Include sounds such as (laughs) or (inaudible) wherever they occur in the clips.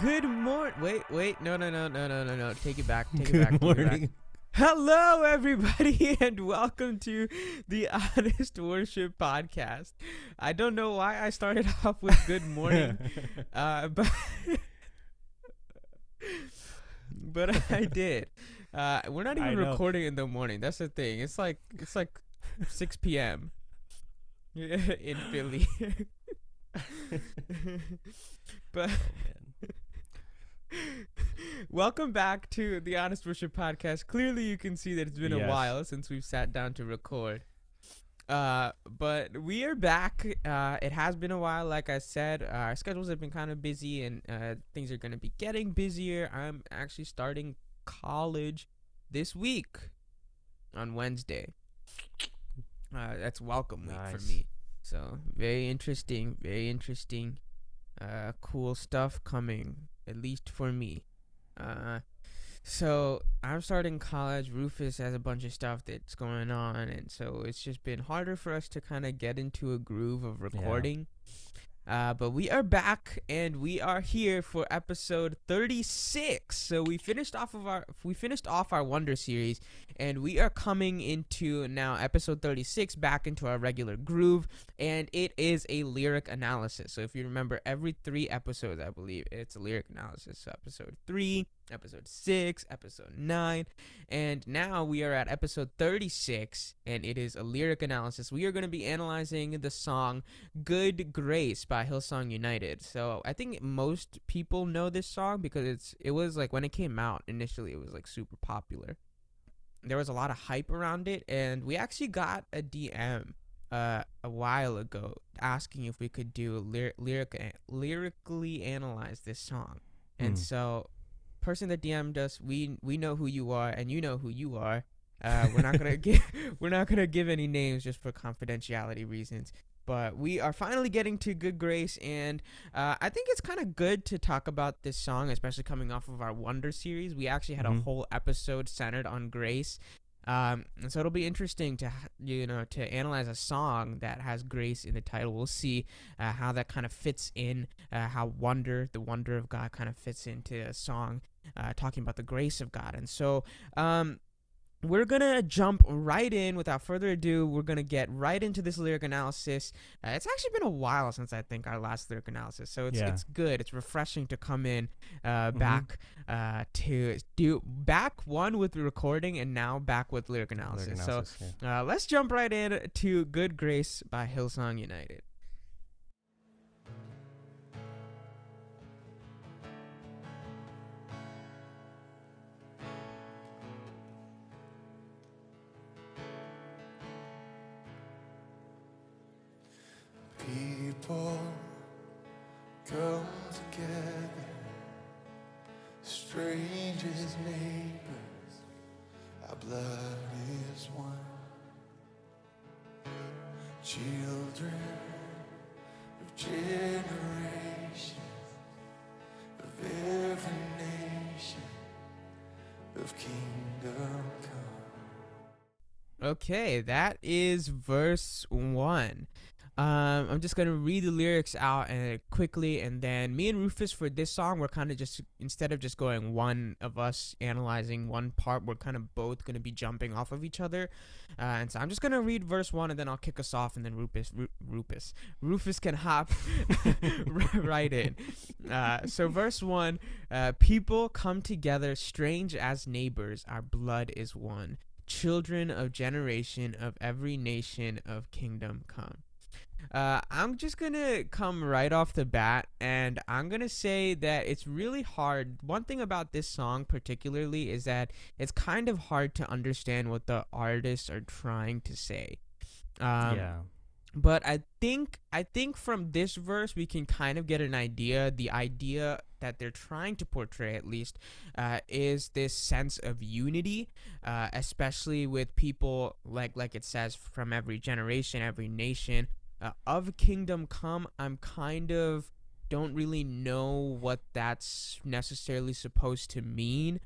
Good morning. Wait, wait. No, no, no, no, no, no, no. Take it back. Take Good it back. take it back. morning. Hello, everybody, (laughs) and welcome to the (laughs) Honest Worship Podcast. I don't know why I started (laughs) off with good morning, uh, but but (laughs) I did. Uh, we're not even recording in the morning. That's the thing. It's like it's like 6 p.m. (laughs) in Philly. (laughs) but Oh, Welcome back to the Honest Worship Podcast. Clearly, you can see that it's been a while since we've sat down to record. Uh, but we are back. Uh, it has been a while, like I said. Uh, our schedules have been kind of busy, and uh, things are going to be getting busier. I'm actually starting college this week on Wednesday. Uh, that's welcome week for me. So very interesting, very interesting, uh, cool stuff coming. At least for me. Uh, so I'm starting college. Rufus has a bunch of stuff that's going on, and so it's just been harder for us to kind of get into a groove of recording. Uh, but we are back, and we are here for episode 36. So we finished off of our we finished off our Wonder series, and we are coming into now episode 36 back into our regular groove, and it is a lyric analysis. So if you remember, every three episodes, I believe it's a lyric analysis. So episode three, episode six, episode nine, and now we are at episode 36, and it is a lyric analysis. We are going to be analyzing the song "Good Grace" by Hillsong United. So I think most people know this song because it's it was like when it came out initially, it was like super popular. There was a lot of hype around it, and we actually got a DM uh, a while ago asking if we could do lyric, lyric lyrically analyze this song. And Hmm. so, person that DM'd us, we we know who you are, and you know who you are. Uh, we're not gonna (laughs) give we're not gonna give any names just for confidentiality reasons. But we are finally getting to Good Grace, and uh, I think it's kind of good to talk about this song, especially coming off of our Wonder series. We actually had a Mhm. whole episode centered on grace, um, so it'll be interesting to you know to analyze a song that has grace in the title. We'll see uh, how that kind of fits in, uh, how wonder, the wonder of God, kind of fits into a song uh, talking about the grace of God. And so, um, we're gonna jump right in without further ado. We're gonna get right into this lyric analysis. Uh, it's actually been a while since I think our last lyric analysis, so it's Yeah. it's good. It's refreshing to come in uh, Mhm. back uh, to do back one with the recording and now back with lyric analysis. Lyric So yeah. uh, let's jump right in to "Good Grace" by Hillsong United. People come together, strangers, neighbors, our blood is one. Children of generations, of every nation, of kingdom come. Okay, that is verse one. Um, I'm just gonna read the lyrics out and quickly, and then me and Rufus for this song, we're kind of just instead of just going one of us analyzing one part, we're kind of both gonna be jumping off of each other. Uh, and so I'm just gonna read verse one, and then I'll kick us off, and then Rufus, Ru- Rufus, Rufus can hop (laughs) right in. Uh, so verse one, uh, people come together, strange as neighbors. Our blood is one children of generation of every nation of kingdom come. Uh, I'm just gonna come right off the bat, and I'm gonna say that it's really hard. One thing about this song, particularly, is that it's kind of hard to understand what the artists are trying to say. Um, yeah. but I think I think from this verse we can kind of get an idea. The idea that they're trying to portray, at least, uh, is this sense of unity, uh, especially with people like like it says from every generation, every nation uh, of kingdom come. I'm kind of don't really know what that's necessarily supposed to mean.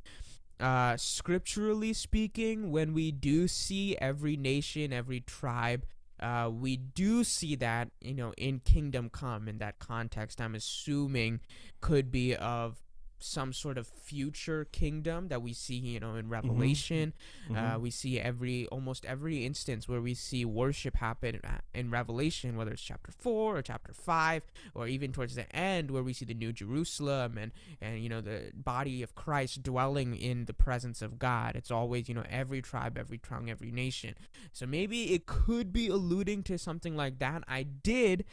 Uh, scripturally speaking, when we do see every nation, every tribe, uh, we do see that, you know, in Kingdom Come in that context, I'm assuming could be of some sort of future kingdom that we see, you know, in Revelation. Uh, Mhm. we see every almost every instance where we see worship happen uh, in Revelation, whether it's chapter four or chapter five, or even towards the end where we see the New Jerusalem and and you know the body of Christ dwelling in the presence of God. It's always you know every tribe, every tongue, every nation. So maybe it could be alluding to something like that. I did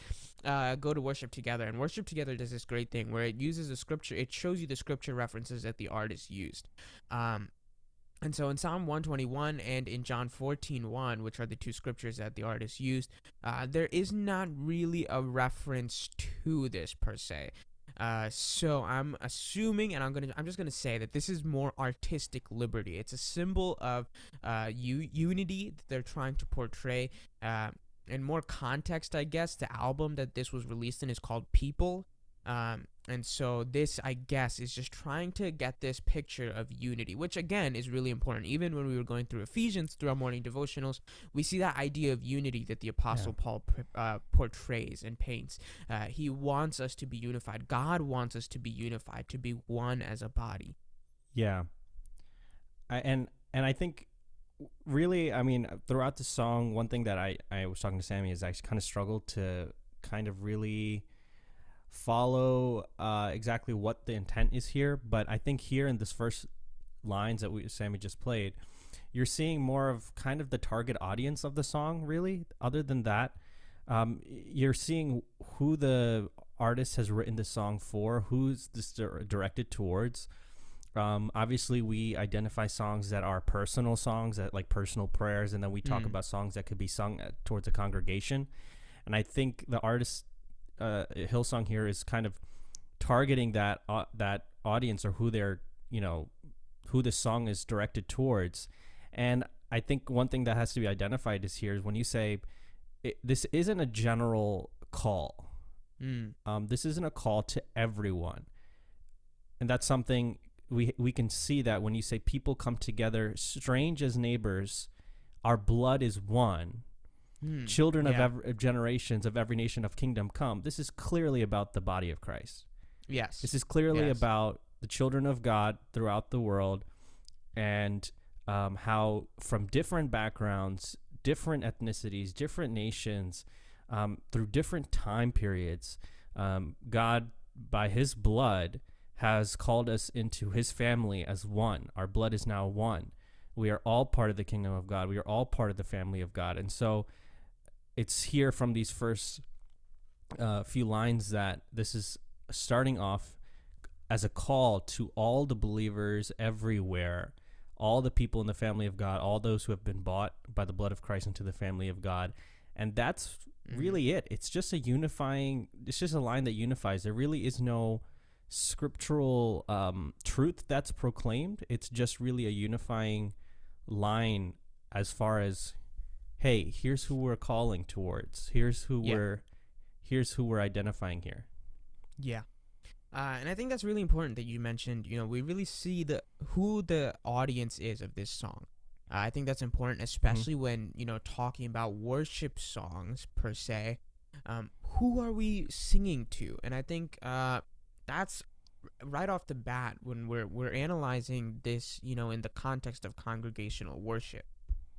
uh, go to worship together, and worship together does this great thing where it uses the scripture. It shows you the scripture references that the artist used. Um, and so in Psalm 121 and in John 14 1, which are the two scriptures that the artist used, uh, there is not really a reference to this per se. Uh, so I'm assuming, and I'm gonna, I'm just gonna say that this is more artistic liberty. It's a symbol of uh, u- unity that they're trying to portray. Uh, in more context, I guess the album that this was released in is called People. Um, and so this, I guess, is just trying to get this picture of unity, which again is really important. Even when we were going through Ephesians through our morning devotionals, we see that idea of unity that the Apostle Paul uh, portrays and paints. Uh, he wants us to be unified. God wants us to be unified, to be one as a body. Yeah. I, and and I think really, I mean, throughout the song, one thing that I I was talking to Sammy is I kind of struggled to kind of really follow uh, exactly what the intent is here, but I think here in this first lines that we Sammy just played, you're seeing more of kind of the target audience of the song. Really, other than that, um, you're seeing who the artist has written the song for, who's this directed towards. Um, obviously, we identify songs that are personal songs, that like personal prayers, and then we talk Mm. about songs that could be sung at, towards a congregation. And I think the artist uh, Hillsong here is kind of targeting that uh, that audience or who they're you know who the song is directed towards. And I think one thing that has to be identified is here is when you say it, this isn't a general call. Mm. Um, this isn't a call to everyone, and that's something we we can see that when you say people come together, strange as neighbors, our blood is one. Mm. Children of, Yeah. ev- of generations of every nation of kingdom come. This is clearly about the body of Christ. Yes. This is clearly Yes. about the children of God throughout the world, and um, how from different backgrounds, different ethnicities, different nations, um, through different time periods, um, God, by His blood, has called us into His family as one. Our blood is now one. We are all part of the kingdom of God. We are all part of the family of God, and so it's here from these first uh, few lines that this is starting off as a call to all the believers everywhere, all the people in the family of God, all those who have been bought by the blood of Christ into the family of God. And that's Mhm. really it. It's just a unifying, it's just a line that unifies. There really is no scriptural um, truth that's proclaimed. It's just really a unifying line as far as, hey, here's who we're calling towards. Here's who Yeah. we're, here's who we're identifying here. Yeah. Uh, and I think that's really important that you mentioned, you know, we really see the who the audience is of this song. Uh, I think that's important, especially when, you know, talking about worship songs per se. Um, who are we singing to? And I think uh, that's right off the bat when we're we're analyzing this, you know, in the context of congregational worship.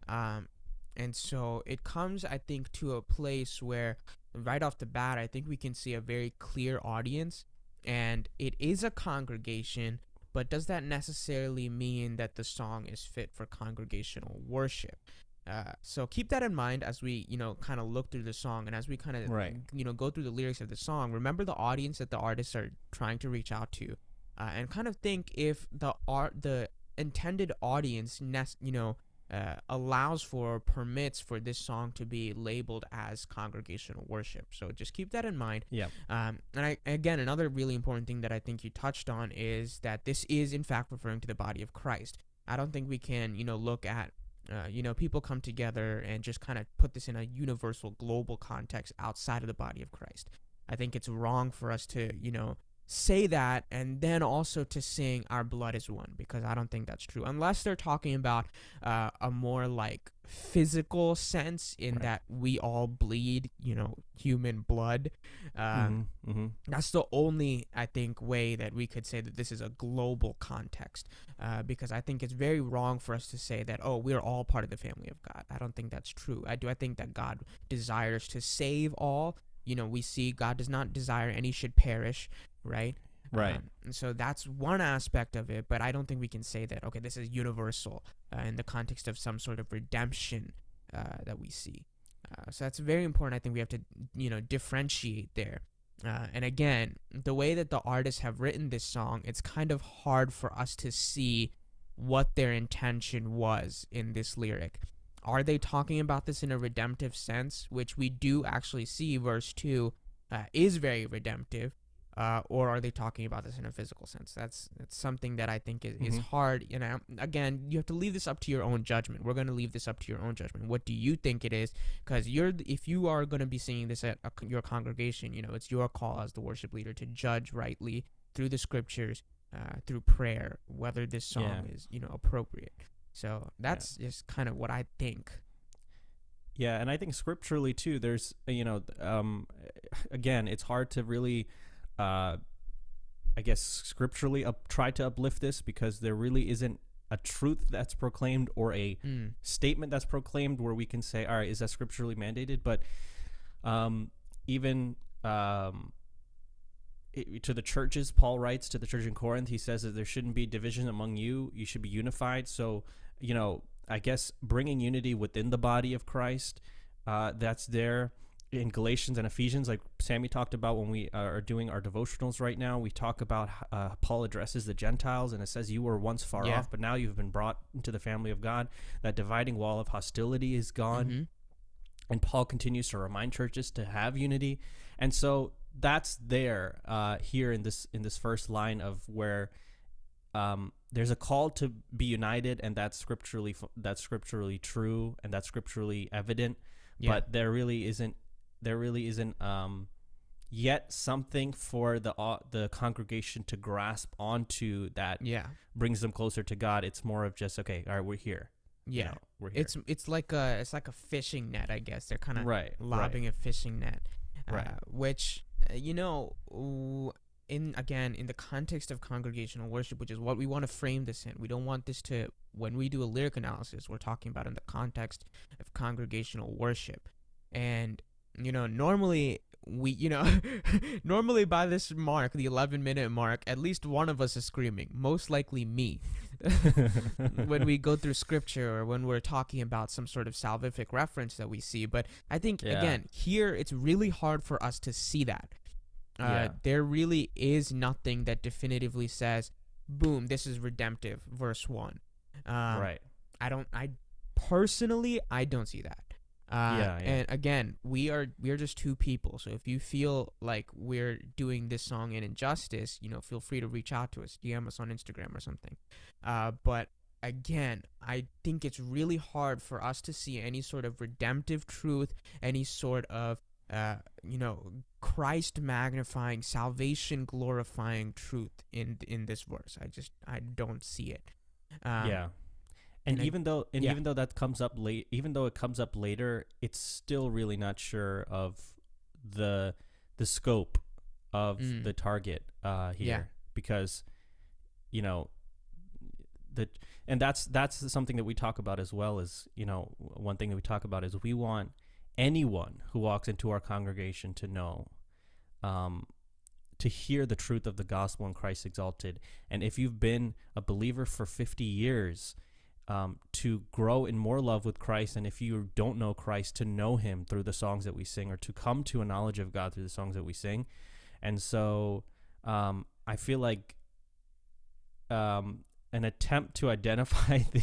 Um, and so it comes, I think, to a place where right off the bat, I think we can see a very clear audience, and it is a congregation. But does that necessarily mean that the song is fit for congregational worship? Uh, so keep that in mind as we, you know, kind of look through the song and as we kind of, Right. you know, go through the lyrics of the song. Remember the audience that the artists are trying to reach out to, uh, and kind of think if the art, the intended audience, nes- you know, uh, allows for or permits for this song to be labeled as congregational worship. So just keep that in mind. Yeah. Um, and I again another really important thing that I think you touched on is that this is in fact referring to the body of Christ. I don't think we can you know look at uh, you know people come together and just kind of put this in a universal global context outside of the body of Christ. I think it's wrong for us to, you know, say that and then also to sing our blood is one because I don't think that's true unless they're talking about uh, a more like physical sense in Right. that we all bleed, you know, human blood. Um, Mhm, mhm. that's the only I think way that we could say that this is a global context, uh, because I think it's very wrong for us to say that oh we're all part of the family of God. I don't think that's true. I do. I think that God desires to save all. You know, we see God does not desire any should perish, right? Right. Um, and so that's one aspect of it, but I don't think we can say that okay, this is universal uh, in the context of some sort of redemption uh, that we see. Uh, so that's very important. I think we have to, you know, differentiate there. Uh, and again, the way that the artists have written this song, it's kind of hard for us to see what their intention was in this lyric. Are they talking about this in a redemptive sense, which we do actually see? Verse two uh, is very redemptive, uh, or are they talking about this in a physical sense? That's that's something that I think is, is Mhm. hard. You know, again, you have to leave this up to your own judgment. We're going to leave this up to your own judgment. What do you think it is? Because you're if you are going to be singing this at a, your congregation, you know, it's your call as the worship leader to judge rightly through the scriptures, uh, through prayer, whether this song Yeah. is you know appropriate. So that's just kind of what I think. Yeah, and I think scripturally too. There's uh, you know, um, (sighs) again, it's hard to really, uh, I guess scripturally up, try to uplift this because there really isn't a truth that's proclaimed or a Mm. statement that's proclaimed where we can say, all right, is that scripturally mandated? But um, even um, it, to the churches, Paul writes to the church in Corinth, he says that there shouldn't be division among you. You should be unified. So, you know, I guess bringing unity within the body of Christ, uh, that's there in Galatians and Ephesians, like Sammy talked about when we are doing our devotionals right now. We talk about uh, Paul addresses the Gentiles and it says, You were once far Yeah. off, but now you've been brought into the family of God. That dividing wall of hostility is gone Mhm. and Paul continues to remind churches to have unity, and so that's there uh, here in this in this first line of where um, there's a call to be united, and that's scripturally that's scripturally true, and that's scripturally evident, Yeah. but there really isn't there really isn't um, yet something for the au- the congregation to grasp onto that yeah. brings them closer to God. It's more of just okay, all right, we're here. you Yeah. know, we're here. It's it's like a it's like a fishing net, I guess. They're kind of right, right. lobbing a fishing net, uh, Right. which uh, you know, in again in the context of congregational worship, which is what we want to frame this in. We don't want this to when we do a lyric analysis, we're talking about in the context of congregational worship, and you know, normally we you know (laughs) normally by this mark the 11 minute mark at least one of us is screaming most likely me (laughs) when we go through scripture or when we're talking about some sort of salvific reference that we see. But I think Yeah. again here it's really hard for us to see that. Uh, Yeah. There really is nothing that definitively says, "Boom, this is redemptive." Verse one. Um, right. I don't. I personally, I don't see that. Uh, Yeah, yeah. And again, we are we are just two people. So if you feel like we're doing this song an injustice, you know, feel free to reach out to us, DM us on Instagram or something. Uh, but again, I think it's really hard for us to see any sort of redemptive truth, any sort of uh, you know, Christ magnifying, salvation glorifying truth in in this verse. I just I don't see it. Um, yeah. And, and I- even though and yeah. even though that comes up late even though it comes up later, it's still really not sure of the the scope of Mm. the target uh here Yeah. because you know the and that's that's something that we talk about as well as you know one thing that we talk about is we want anyone who walks into our congregation to know um to hear the truth of the gospel and Christ exalted and if you've been a believer for 50 years um, to grow in more love with Christ, and if you don't know Christ, to know Him through the songs that we sing, or to come to a knowledge of God through the songs that we sing. And so um, I feel like um, an attempt to identify (laughs) the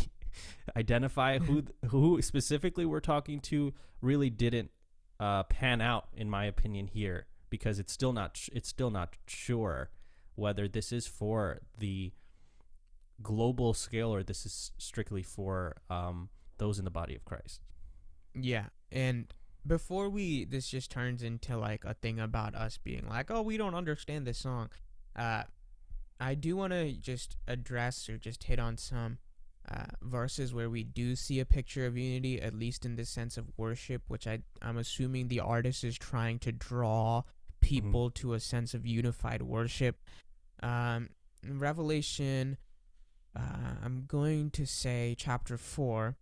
identify who who specifically we're talking to really didn't uh, pan out, in my opinion, here because it's still not it's still not sure whether this is for the global scale or this is strictly for um, those in the body of Christ. Yeah, and before we this just turns into like a thing about us being like, oh, we don't understand this song. Uh, I do want to just address or just hit on some uh, verses where we do see a picture of unity, at least in the sense of worship, which I I'm assuming the artist is trying to draw people to a sense of unified worship. Um, in Revelation, uh, I'm going to say chapter four.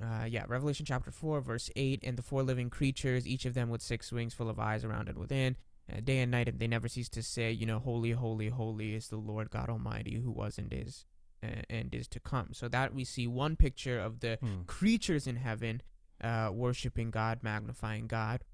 Uh, yeah, Revelation chapter 4, verse 8. And the four living creatures, each of them with six wings full of eyes around and within, uh, day and night, and they never cease to say, you know, Holy, holy, holy is the Lord God Almighty who was and is uh, and is to come. So that we see one picture of the Hmm. creatures in heaven uh, worshiping God, magnifying God.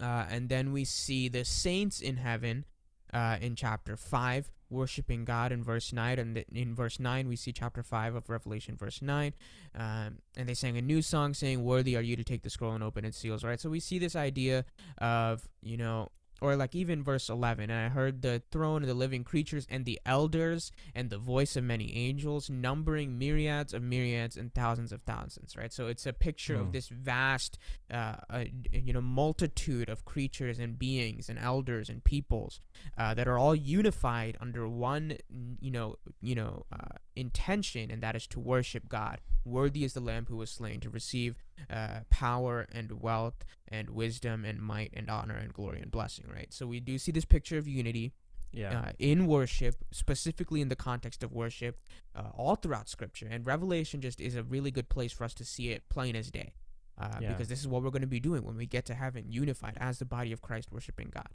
Uh, and then we see the saints in heaven uh, in chapter 5 worshiping God in verse 9. And in verse 9, we see chapter 5 of Revelation, verse 9. Um, and they sang a new song saying, Worthy are you to take the scroll and open its seals, right? So we see this idea of, you know, or like even verse 11 and i heard the throne of the living creatures and the elders and the voice of many angels numbering myriads of myriads and thousands of thousands right so it's a picture Hmm. of this vast uh, uh, you know multitude of creatures and beings and elders and peoples uh, that are all unified under one you know you know uh, intention and that is to worship god worthy is the lamb who was slain to receive uh, power and wealth and wisdom and might and honor and glory and blessing, right? So we do see this picture of unity Yeah. uh, in worship, specifically in the context of worship, uh, all throughout Scripture. And Revelation just is a really good place for us to see it plain as day. Uh, Yeah. Because this is what we're going to be doing when we get to heaven, unified as the body of Christ, worshiping God.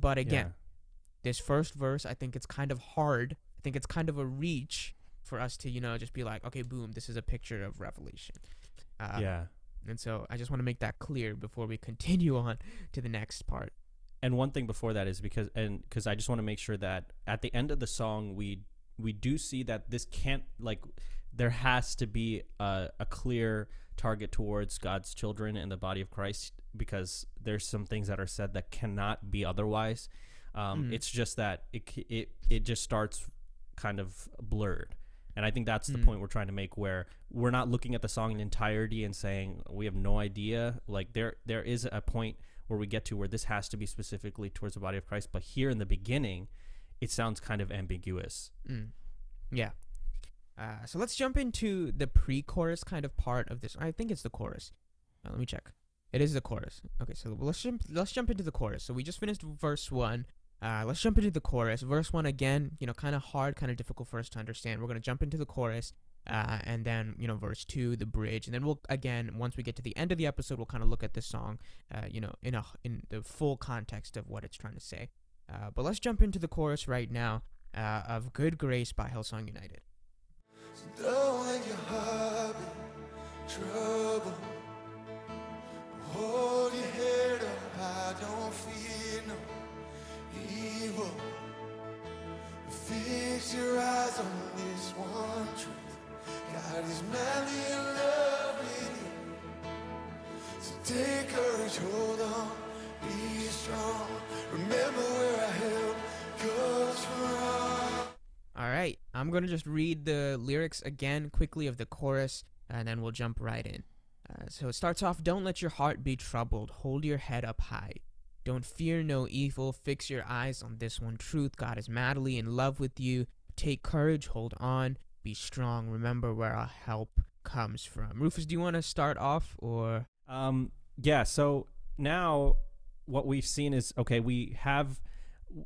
But again, this first verse, I think it's kind of hard. I think it's kind of a reach for us to, you know, just be like, okay, boom, this is a picture of Revelation. Uh, yeah. yeah. and so I just want to make that clear before we continue on to the next part. And one thing before that is because and because I just want to make sure that at the end of the song we we do see that this can't like there has to be a, a clear target towards God's children and the body of Christ because there's some things that are said that cannot be otherwise. Um, Mm. It's just that it it it just starts kind of blurred. And I think that's the Mm. point we're trying to make where we're not looking at the song in entirety and saying we have no idea. Like there there is a point where we get to where this has to be specifically towards the body of Christ, but here in the beginning, it sounds kind of ambiguous. Mm. Yeah. Uh, so let's jump into the pre-chorus kind of part of this. I think it's the chorus. Uh, let me check. It is the chorus. Okay, so let's jump. Let's jump into the chorus. So we just finished verse one. Uh, let's jump into the chorus. Verse one again. You know, kind of hard, kind of difficult for us to understand. We're gonna jump into the chorus, uh, and then you know, verse two, the bridge, and then we'll again once we get to the end of the episode, we'll kind of look at this song. Uh, you know, in a in the full context of what it's trying to say. Uh, but let's jump into the chorus right now uh, of "Good Grace" by Hillsong United. So Your eyes on this one truth. God is madly in love with you. So take courage, hold on, be strong. Remember where our help comes from. All right, I'm gonna just read the lyrics again quickly of the chorus, and then we'll jump right in. Uh, so it starts off: "Don't let your heart be troubled. Hold your head up high. Don't fear no evil. Fix your eyes on this one truth. God is madly in love with you. Take courage. Hold on. Be strong. Remember where our help comes from." Rufus, do you want to start off, or Um, yeah. So now what we've seen is okay. We have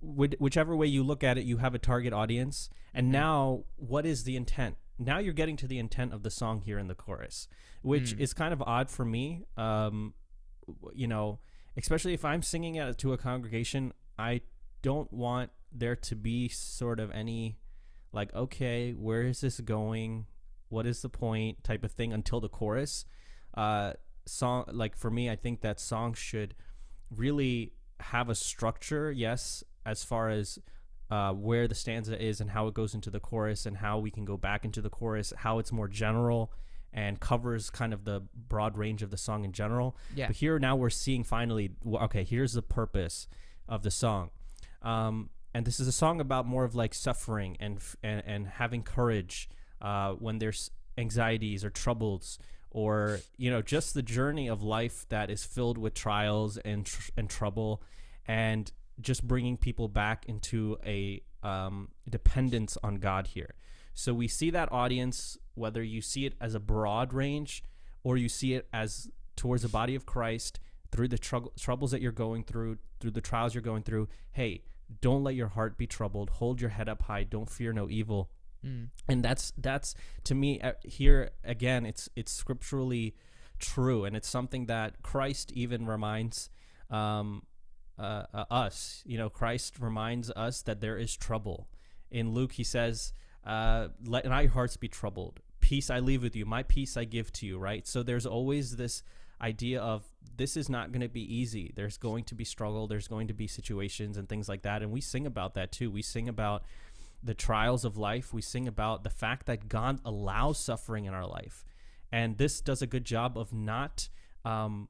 whichever way you look at it, you have a target audience, and Mhm. now what is the intent? Now you're getting to the intent of the song here in the chorus, which Mm. is kind of odd for me. Um, you know, especially if I'm singing at to a congregation, I don't want there to be sort of any like, okay, where is this going? What is the point? Type of thing until the chorus. Uh, song like for me, I think that songs should really have a structure. Yes, as far as uh, where the stanza is and how it goes into the chorus and how we can go back into the chorus, how it's more general and covers kind of the broad range of the song in general. yeah, But here now we're seeing finally, okay, here's the purpose of the song. Um, and this is a song about more of like suffering and and, and having courage uh, when there's anxieties or troubles or you know just the journey of life that is filled with trials and tr- and trouble and just bringing people back into a um, dependence on God here. So we see that audience, whether you see it as a broad range or you see it as towards the body of Christ through the trou- troubles that you're going through, through the trials you're going through. Hey, don't let your heart be troubled. Hold your head up high. Don't fear no evil. Mm. And that's that's to me uh, here again. It's it's scripturally true, and it's something that Christ even reminds um, uh, uh, us. You know, Christ reminds us that there is trouble. In Luke, he says, uh, "Let not your hearts be troubled. Peace I leave with you. My peace I give to you." Right. So there's always this idea of this is not going to be easy. There's going to be struggle. There's going to be situations and things like that. And we sing about that too. We sing about the trials of life. We sing about the fact that God allows suffering in our life. And this does a good job of not um,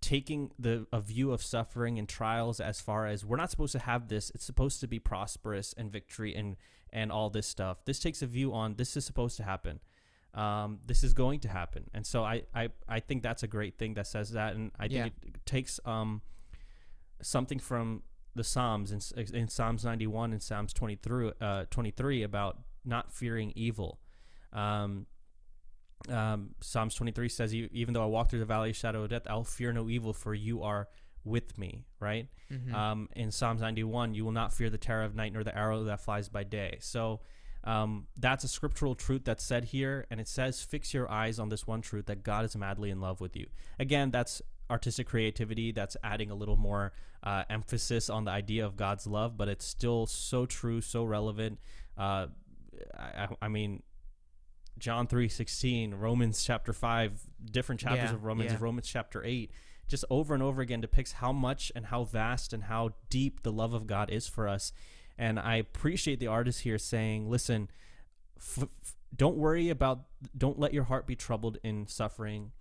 taking the a view of suffering and trials as far as we're not supposed to have this. It's supposed to be prosperous and victory and and all this stuff. This takes a view on this is supposed to happen. Um, this is going to happen, and so I, I I think that's a great thing that says that, and I think Yeah. it takes um something from the Psalms in, in Psalms 91 and Psalms 23, uh, 23 about not fearing evil. Um, um, Psalms 23 says, "E- Even though I walk through the valley of shadow of death, I'll fear no evil, for you are with me. Right? Mhm. Um, in Psalms 91, you will not fear the terror of night nor the arrow that flies by day. So um, that's a scriptural truth that's said here. And it says, Fix your eyes on this one truth that God is madly in love with you. Again, that's artistic creativity that's adding a little more uh, emphasis on the idea of God's love, but it's still so true, so relevant. Uh, I, I- mean, John three sixteen, Romans chapter five, different chapters Yeah, of Romans, yeah. Romans chapter eight, just over and over again depicts how much and how vast and how deep the love of God is for us. And I appreciate the artist here saying, listen, f- f- don't worry about, don't let your heart be troubled in suffering.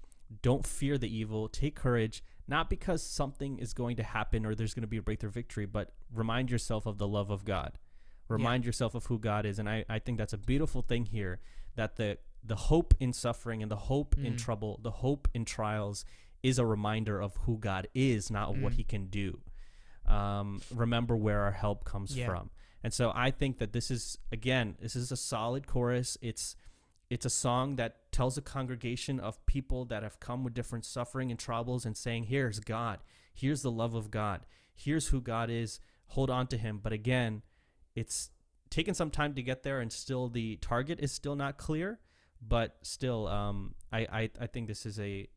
Don't fear the evil. Take courage, not because something is going to happen or there's going to be a breakthrough victory, but remind yourself of the love of God. Remind yourself of who God is. And I, I think that's a beautiful thing here that the, the hope in suffering and the hope in Mm. trouble, the hope in trials is a reminder of who God is, not what Mm. he can do. Um, remember where our help comes Yeah. from. And so I think that this is again, this is a solid chorus. It's it's a song that tells a congregation of people that have come with different suffering and troubles and saying, Here's God. Here's the love of God. Here's who God is. Hold on to him. But again, it's taken some time to get there and still the target is still not clear. But still, um, I, I, I think this is a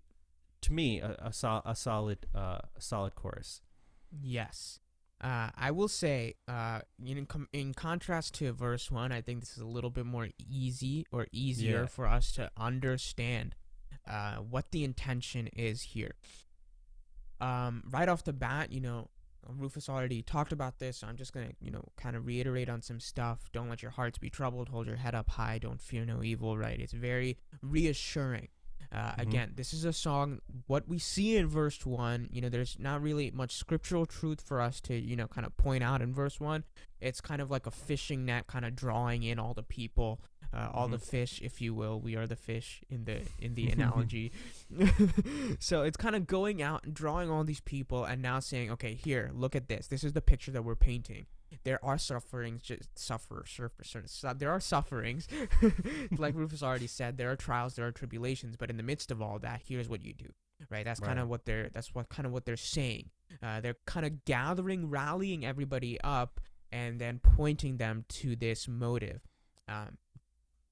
to me a, a, sol- a solid uh, solid chorus. Yes. Uh, I will say, uh, in com- in contrast to verse one, I think this is a little bit more easy or easier Yeah. for us to understand uh, what the intention is here. Um, right off the bat, you know, Rufus already talked about this, so I'm just gonna, you know, kind of reiterate on some stuff. Don't let your hearts be troubled. Hold your head up high. Don't fear no evil. Right? It's very reassuring. Uh, Mhm. Again, this is a song. What we see in verse one, you know, there's not really much scriptural truth for us to, you know, kind of point out in verse one. It's kind of like a fishing net, kind of drawing in all the people, uh, all the Mhm. fish, if you will. We are the fish in the in the (laughs) analogy. (laughs) so it's kind of going out and drawing all these people, and now saying, okay, here, look at this. This is the picture that we're painting. There are sufferings, just suffer, suffer, suffer, su- there are sufferings, (laughs) like Rufus already said. There are trials, there are tribulations, but in the midst of all that, here's what you do. Right, that's kind of what they're. That's what kind of what they're saying. Uh, they're kind of gathering, rallying everybody up, and then pointing them to this motive, um,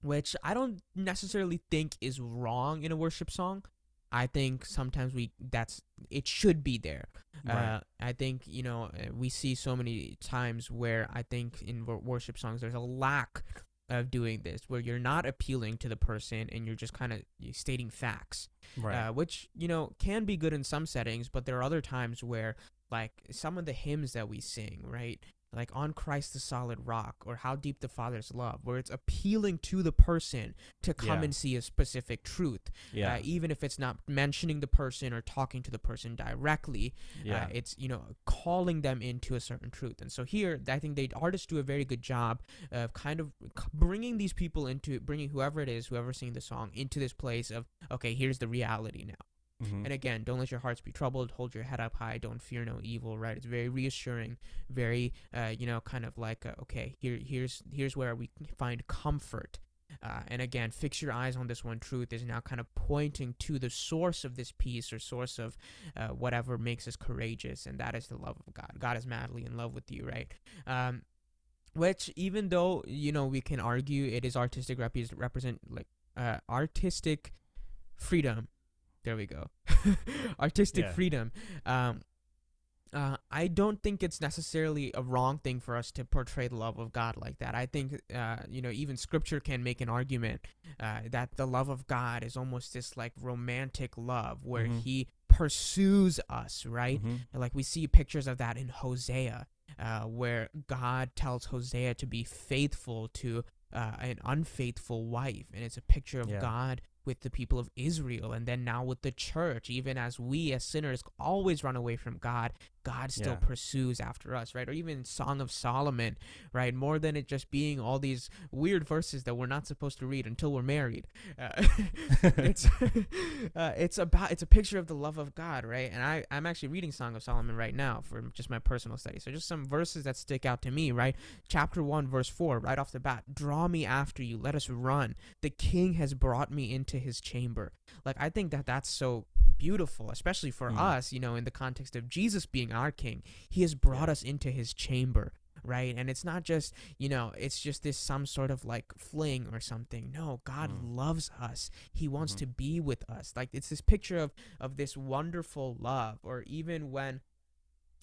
which I don't necessarily think is wrong in a worship song. I think sometimes we that's it should be there. Uh, I think you know uh, we see so many times where I think in worship songs there's a lack of doing this, where you're not appealing to the person and you're just kind of stating facts right. uh, which you know can be good in some settings but there are other times where like some of the hymns that we sing right like on Christ the solid rock or how deep the Father's love, where it's appealing to the person to come Yeah. and see a specific truth, Yeah. uh, even if it's not mentioning the person or talking to the person directly. yeah. Uh, it's you know calling them into a certain truth, and so here I think the artists do a very good job of kind of bringing these people into bringing whoever it is, whoever's singing the song, into this place of okay, here's the reality now. Mhm. And again, don't let your hearts be troubled. Hold your head up high. Don't fear no evil. Right? It's very reassuring. Very, uh, you know, kind of like, uh, okay, here, here's, here's where we can find comfort. Uh, and again, fix your eyes on this one truth is now kind of pointing to the source of this peace or source of uh, whatever makes us courageous, and that is the love of God. God is madly in love with you, right? Um, which even though you know we can argue it is artistic rep- represent like uh, artistic freedom there we go (laughs) artistic Yeah. freedom um uh, I don't think it's necessarily a wrong thing for us to portray the love of God like that. I think, uh, you know, even Scripture can make an argument uh, that the love of God is almost this like romantic love where Mhm. He pursues us, right? Mhm. Like we see pictures of that in Hosea, uh, where God tells Hosea to be faithful to uh, an unfaithful wife, and it's a picture of Yeah. God with the people of Israel, and then now with the church. Even as we as sinners always run away from God, God still Yeah. pursues after us, right? Or even Song of Solomon, right? More than it just being all these weird verses that we're not supposed to read until we're married. Uh, (laughs) it's (laughs) (laughs) uh, it's about it's a picture of the love of God, right? And I I'm actually reading Song of Solomon right now for just my personal study. So just some verses that stick out to me, right? Chapter 1 verse 4 right off the bat. Draw me after you, let us run. The king has brought me into his chamber. Like I think that that's so beautiful, especially for Mm. us, you know, in the context of Jesus being our king. He has brought Yeah. us into his chamber right? And it's not just, you know, it's just this some sort of like fling or something. No, God Mm. loves us. He wants Mhm. to be with us. Like it's this picture of of this wonderful love or even when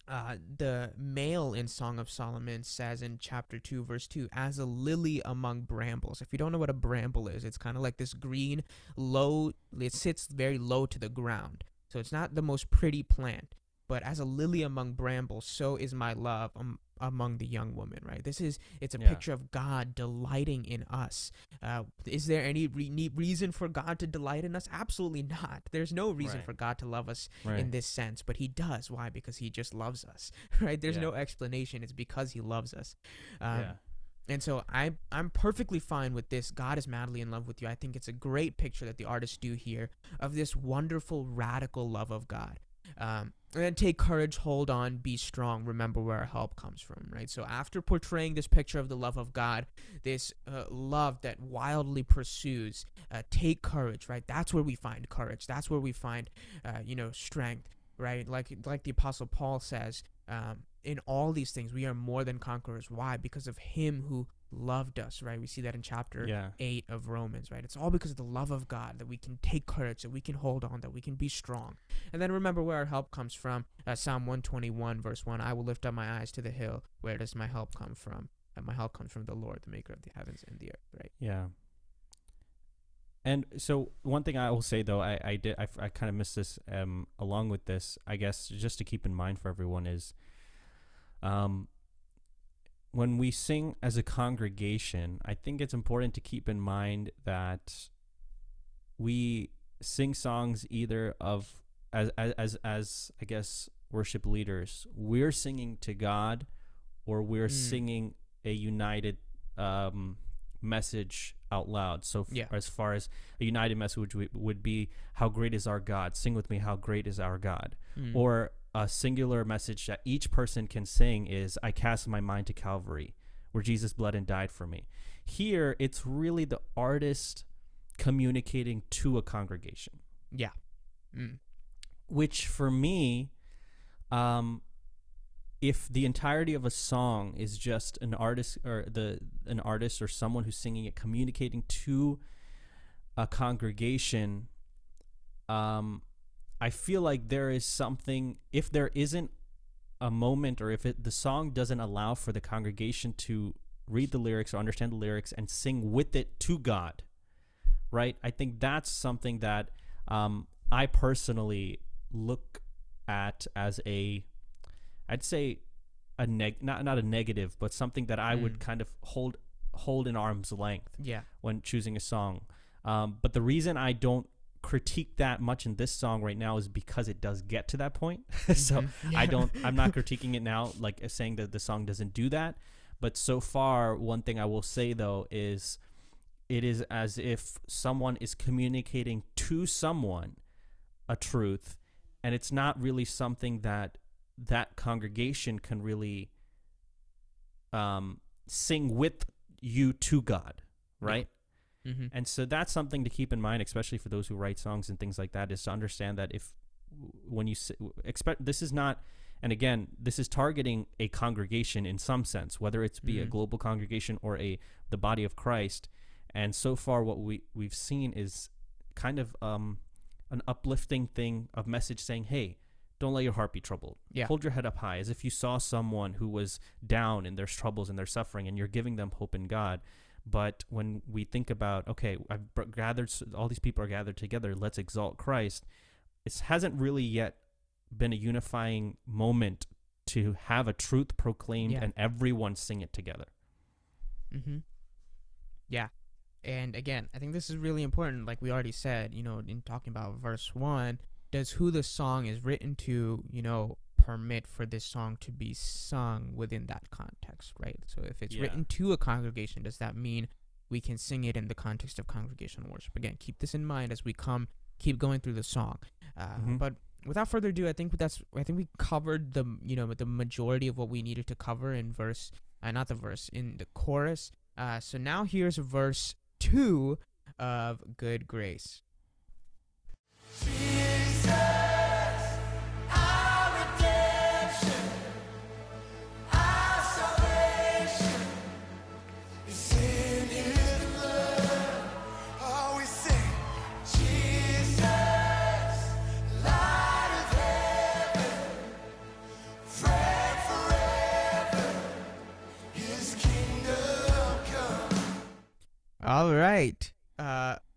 uh, the male in Song of Solomon says in chapter 2, verse 2, as a lily among brambles. If you don't know what a bramble is, it's kind of like this green, low, it sits very low to the ground. So it's not the most pretty plant. But as a lily among brambles, so is my love um, among the young woman, right? This is, it's a Yeah. picture of God delighting in us. Uh, is there any re- reason for God to delight in us? Absolutely not. There's no reason Right. for God to love us Right. in this sense, but he does. Why? Because he just loves us, (laughs) right? There's Yeah. no explanation. It's because he loves us. Um, yeah. And so I, I'm perfectly fine with this. God is madly in love with you. I think it's a great picture that the artists do here of this wonderful, radical love of God. Um, and then take courage, hold on, be strong. Remember where our help comes from, right? So after portraying this picture of the love of God, this uh, love that wildly pursues, uh, take courage, right? That's where we find courage. That's where we find, uh, you know, strength, right? Like like the Apostle Paul says, um, in all these things we are more than conquerors. Why? Because of Him who loved us, right? We see that in chapter Yeah. 8 of Romans, right? It's all because of the love of God that we can take courage, that we can hold on, that we can be strong. And then remember where our help comes from. Uh, Psalm 121, verse 1 I will lift up my eyes to the hill. Where does my help come from? Uh, my help comes from the Lord, the maker of the heavens and the earth, right? Yeah. And so one thing I will say though, I, I did I, I kind of missed this um along with this, I guess just to keep in mind for everyone is um when we sing as a congregation, I think it's important to keep in mind that we sing songs either of as as as, as I guess worship leaders, we're singing to God or we're Mm. singing a united um message out loud. So f- Yeah. as far as a united message would, would be how great is our God? Sing with me how great is our God. Mm. Or a singular message that each person can sing is I cast my mind to Calvary where Jesus bled and died for me. Here it's really the artist communicating to a congregation yeah. Mm. which for me um if the entirety of a song is just an artist or the an artist or someone who's singing it communicating to a congregation um i feel like there is something if there isn't a moment or if it, the song doesn't allow for the congregation to read the lyrics or understand the lyrics and sing with it to god right i think that's something that um, i personally look at as a i'd say a neg not not a negative, but something that I would Mm. kind of hold hold in arm's length Yeah. when choosing a song. Um, but the reason I don't critique that much in this song right now is because it does get to that point. (laughs) so Mhm. I don't. I'm not (laughs) critiquing it now, like saying that the song doesn't do that. But so far, one thing I will say though is, it is as if someone is communicating to someone a truth, and it's not really something that that congregation can really um, sing with you to God, right? Mhm. And so that's something to keep in mind, especially for those who write songs and things like that, is to understand that if when you expect this is not, and again, this is targeting a congregation in some sense, whether it's be a Mhm. global congregation or a the body of Christ. And so far, what we we've seen is kind of um, an uplifting thing of message saying, "Hey, don't let your heart be troubled. Yeah. Hold your head up high, as if you saw someone who was down in their troubles and their suffering, and you're giving them hope in God." But when we think about, okay, I've gathered, all these people are gathered together, let's exalt Christ, it hasn't really yet been a unifying moment to have a truth proclaimed Yeah. and everyone sing it together. Mm-hmm. Yeah. And again, I think this is really important. Like we already said, you know, in talking about verse one, does who the song is written to, you know, permit for this song to be sung within that context, right? So if it's Yeah. written to a congregation, does that mean we can sing it in the context of congregational worship? Again, keep this in mind as we come, keep going through the song. Uh, Mhm. But without further ado, I think that's I think we covered the you know the majority of what we needed to cover in verse, uh, not the verse in the chorus. Uh, so now here's verse two of Good Grace.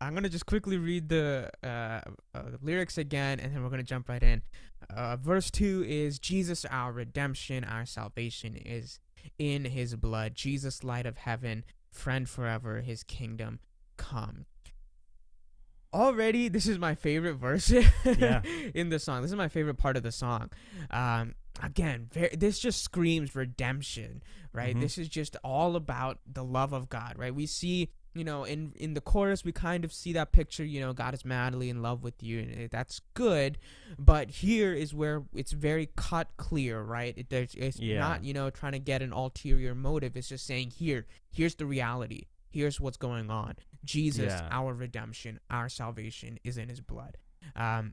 I'm gonna just quickly read the uh, uh, lyrics again, and then we're gonna jump right in. Uh, verse two is Jesus, our redemption, our salvation is in His blood. Jesus, light of heaven, friend forever, His kingdom come. Already, this is my favorite verse Yeah. (laughs) in the song. This is my favorite part of the song. Um, again, very, this just screams redemption, right? Mhm. This is just all about the love of God, right? We see, you know, in in the chorus, we kind of see that picture. You know, God is madly in love with you, and that's good. But here is where it's very cut clear, right? It, there's, it's Yeah. not, you know, trying to get an ulterior motive. It's just saying, here, here's the reality. Here's what's going on. Jesus, Yeah. our redemption, our salvation is in His blood. Um,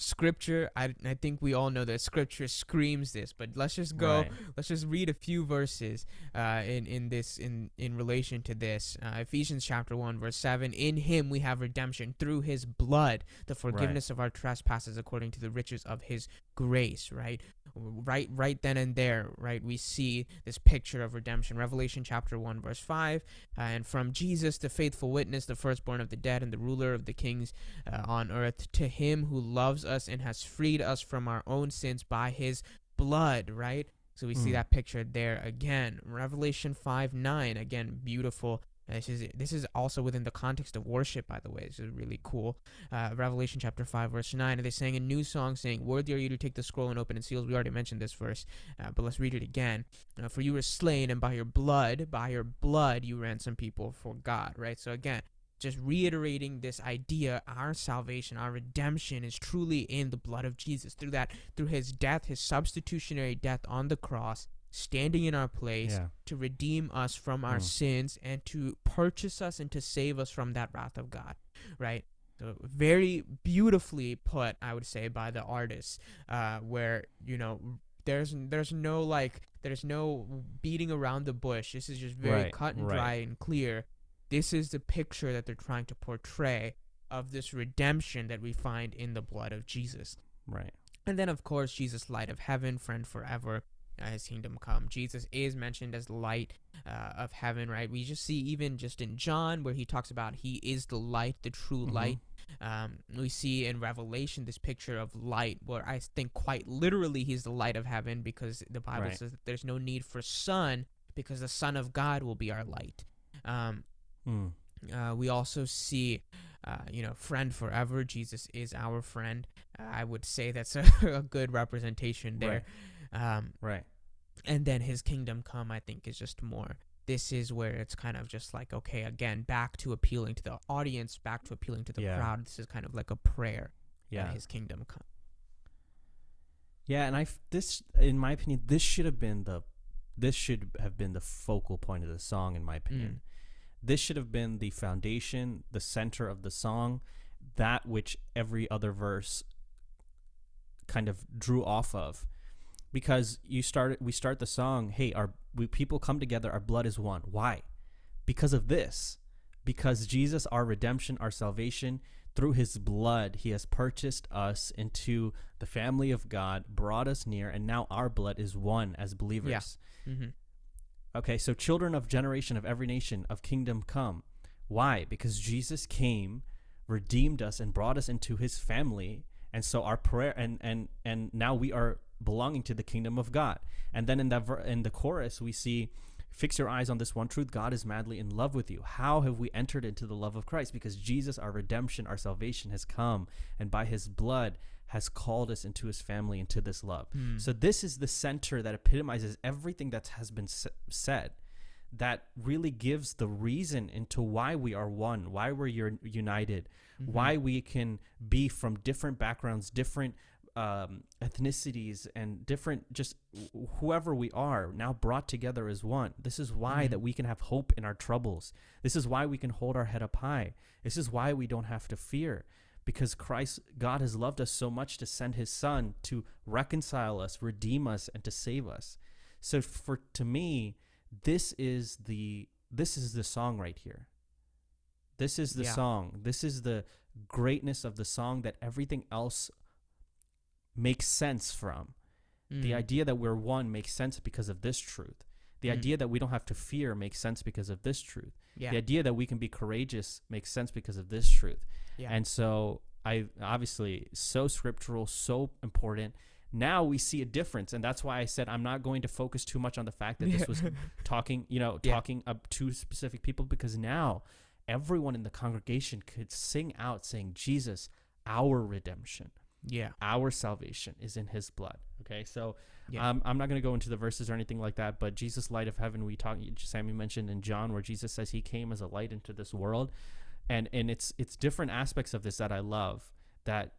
scripture, I I think we all know that scripture screams this, but let's just go Right. let's just read a few verses uh, in in this in in relation to this uh, Ephesians chapter one verse seven. In Him we have redemption through His blood, the forgiveness of our trespasses according to the riches of His grace. Right, right, right then and there. Right, we see this picture of redemption. Revelation chapter one verse five, uh, and from Jesus, the faithful witness, the firstborn of the dead, and the ruler of the kings uh, on earth, to Him who loves us and has freed us from our own sins by His blood. Right. So we see Mm. that picture there again. Revelation 5 9, again, beautiful. Uh, This is this is also within the context of worship, by the way. This is really cool. Uh, Revelation chapter 5, verse 9. And they sang a new song saying, Worthy are you to take the scroll and open its seals. We already mentioned this verse, uh, but let's read it again. Uh, for you were slain, and by your blood, by your blood, you ransom people for God, right? So again, just reiterating this idea our salvation our redemption is truly in the blood of jesus through that through his death his substitutionary death on the cross standing in our place Yeah. to redeem us from our Mm. sins and to purchase us and to save us from that wrath of god right so very beautifully put i would say by the artist uh where you know there's there's no like there's no beating around the bush this is just very Right, cut and right. dry and clear this is the picture that they're trying to portray of this redemption that we find in the blood of Jesus. Right. And then, of course, Jesus, light of heaven, friend forever, his kingdom come. Jesus is mentioned as light uh, of heaven, right? We just see even just in John where he talks about he is the light, the true Mhm. light. Um, we see in Revelation this picture of light, where I think quite literally he's the light of heaven because the Bible Right. says that there's no need for sun because the Son of God will be our light. Um, Mm. uh, we also see, uh, you know, friend forever. Jesus is our friend. Uh, I would say that's a, (laughs) a good representation there. Um, Right. And then his kingdom come, I think, is just more. This is where it's kind of just like, okay, again, back to appealing to the audience, back to appealing to the Yeah. crowd. This is kind of like a prayer Yeah. that his kingdom come. Yeah, and I this in my opinion this should have been the this should have been the focal point of the song in my mm. opinion. This should have been the foundation, the center of the song, that which every other verse kind of drew off of. Because you start we start the song, hey, our we people come together, our blood is one. Why? Because of this. Because Jesus, our redemption, our salvation, through his blood, he has purchased us into the family of God, brought us near, and now our blood is one as believers. Mm-hmm. Okay, so children of generation of every nation of kingdom come. Why? Because Jesus came, redeemed us, and brought us into his family. And so our prayer and and and now we are belonging to the kingdom of God. And then in that ver- in the chorus we see fix your eyes on this one truth God is madly in love with you. How have we entered into the love of Christ? Because Jesus our redemption, our salvation has come and by his blood has called us into his family into this love. Hmm. So this is the center that epitomizes everything that has been s- said that really gives the reason into why we are one, why we're united, mm-hmm. why we can be from different backgrounds, different um, ethnicities, and different just whoever we are now brought together as one. This is why that we can have hope in our troubles. This is why we can hold our head up high. This is why we don't have to fear. Because Christ, God has loved us so much to send his son to reconcile us, redeem us, and to save us. So for to me, this is the this is the song right here. This is the Yeah. song. This is the greatness of the song that everything else makes sense from. The Mm. idea that we're one makes sense because of this truth. The Mm. idea that we don't have to fear makes sense because of this truth. yeah, The idea that we can be courageous makes sense because of this truth. yeah, And so I obviously so scriptural, so important. Now we see a difference, and that's why I said I'm not going to focus too much on the fact that this was (laughs) talking, you know, Yeah. talking up to specific people because now everyone in the congregation could sing out saying, Jesus, our redemption, yeah, our salvation is in his blood. Okay, so Yeah. um, I'm not going to go into the verses or anything like that, but Jesus, light of heaven, we talked, Sammy mentioned in John, where Jesus says he came as a light into this world. And, and it's it's different aspects of this that I love that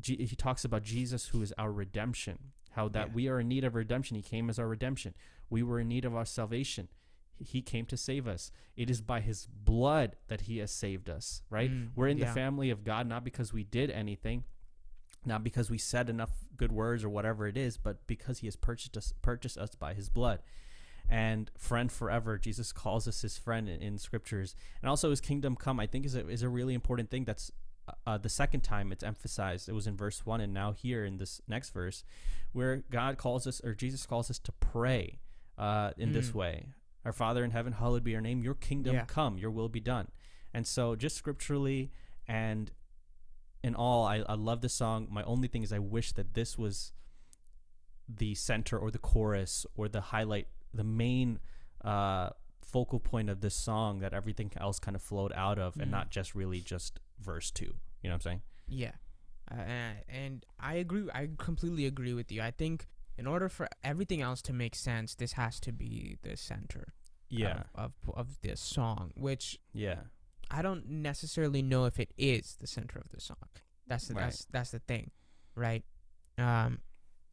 G- he talks about Jesus who is our redemption how that Yeah. we are in need of redemption he came as our redemption we were in need of our salvation he came to save us it is by his blood that he has saved us right Mm, we're in yeah. the family of god not because we did anything not because we said enough good words or whatever it is but because he has purchased us purchased us by his blood. And friend forever jesus calls us his friend in, in scriptures. And also his kingdom come i think is a, is a really important thing that's uh, the second time it's emphasized. It was in verse 1 and now here in this next verse where god calls us or jesus calls us to pray uh, in this Mm. way. Our father in heaven hallowed be your name. Your kingdom Yeah. come your will be done. And so just scripturally and in all I, I love this song my only thing is i wish that this was the center or the chorus or the highlight the main uh, focal point of this song that everything else kind of flowed out of and Mhm. not just really just verse two you know what i'm saying Yeah, uh, and I agree. I completely agree with you. I think in order for everything else to make sense, this has to be the center. yeah Of of, of this song, which yeah I don't necessarily know if it is the center of the song. That's the, Right. that's that's the thing, right? Um,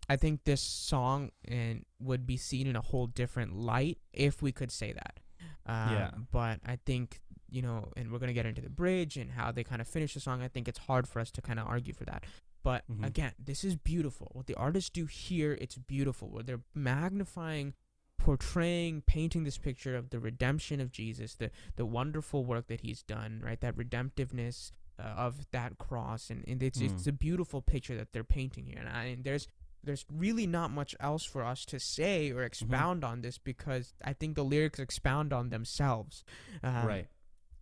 I think this song and would be seen in a whole different light if we could say that. Um, Yeah. But I think you know, and we're gonna get into the bridge and how they kind of finish the song. I think it's hard for us to kind of argue for that. But Mhm. again, this is beautiful. What the artists do here, it's beautiful. Where they're magnifying, portraying, painting this picture of the redemption of Jesus, the the wonderful work that He's done, right? That redemptiveness uh, of that cross, and, and it's it's Mm. a beautiful picture that they're painting here. And, I, and there's there's really not much else for us to say or expound on this because I think the lyrics expound on themselves. Um, right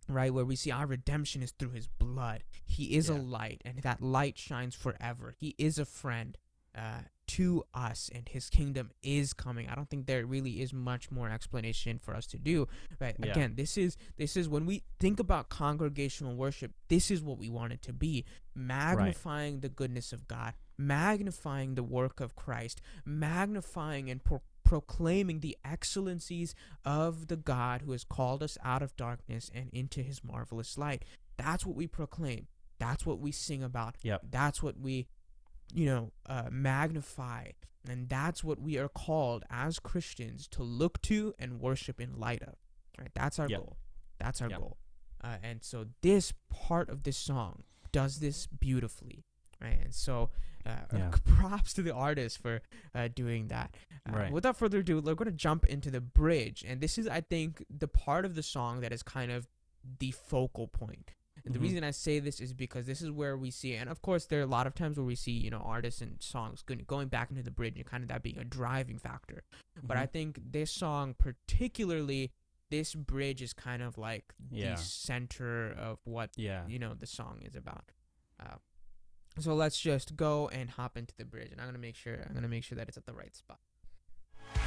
right? Where we see our redemption is through his blood. He is a light, and that light shines forever. He is a friend uh, to us, and his kingdom is coming. I don't think there really is much more explanation for us to do. But Yeah. again, this is this is when we think about congregational worship. This is what we want it to be: magnifying the goodness of God, magnifying the work of Christ, magnifying and pro- proclaiming the excellencies of the God who has called us out of darkness and into his marvelous light. That's what we proclaim. That's what we sing about. Yep. That's what we, you know, uh, magnify. And that's what we are called as Christians to look to and worship in light of. Right? That's our Yep. goal. That's our Yep. goal. Uh, and so this part of this song does this beautifully. Right? And so uh, (laughs) Yeah. props to the artist for uh, doing that. Uh, Right. Without further ado, we're going to jump into the bridge. And this is, I think, the part of the song that is kind of the focal point. And the Mhm. reason I say this is because this is where we see, and of course, there are a lot of times where we see, you know, artists and songs going, going back into the bridge and kind of that being a driving factor. But I Mhm. think this song, particularly, this bridge is kind of like Yeah. the center of what yeah. you know the song is about. Uh, so let's just go and hop into the bridge, and I'm gonna make sure I'm gonna make sure that it's at the right spot.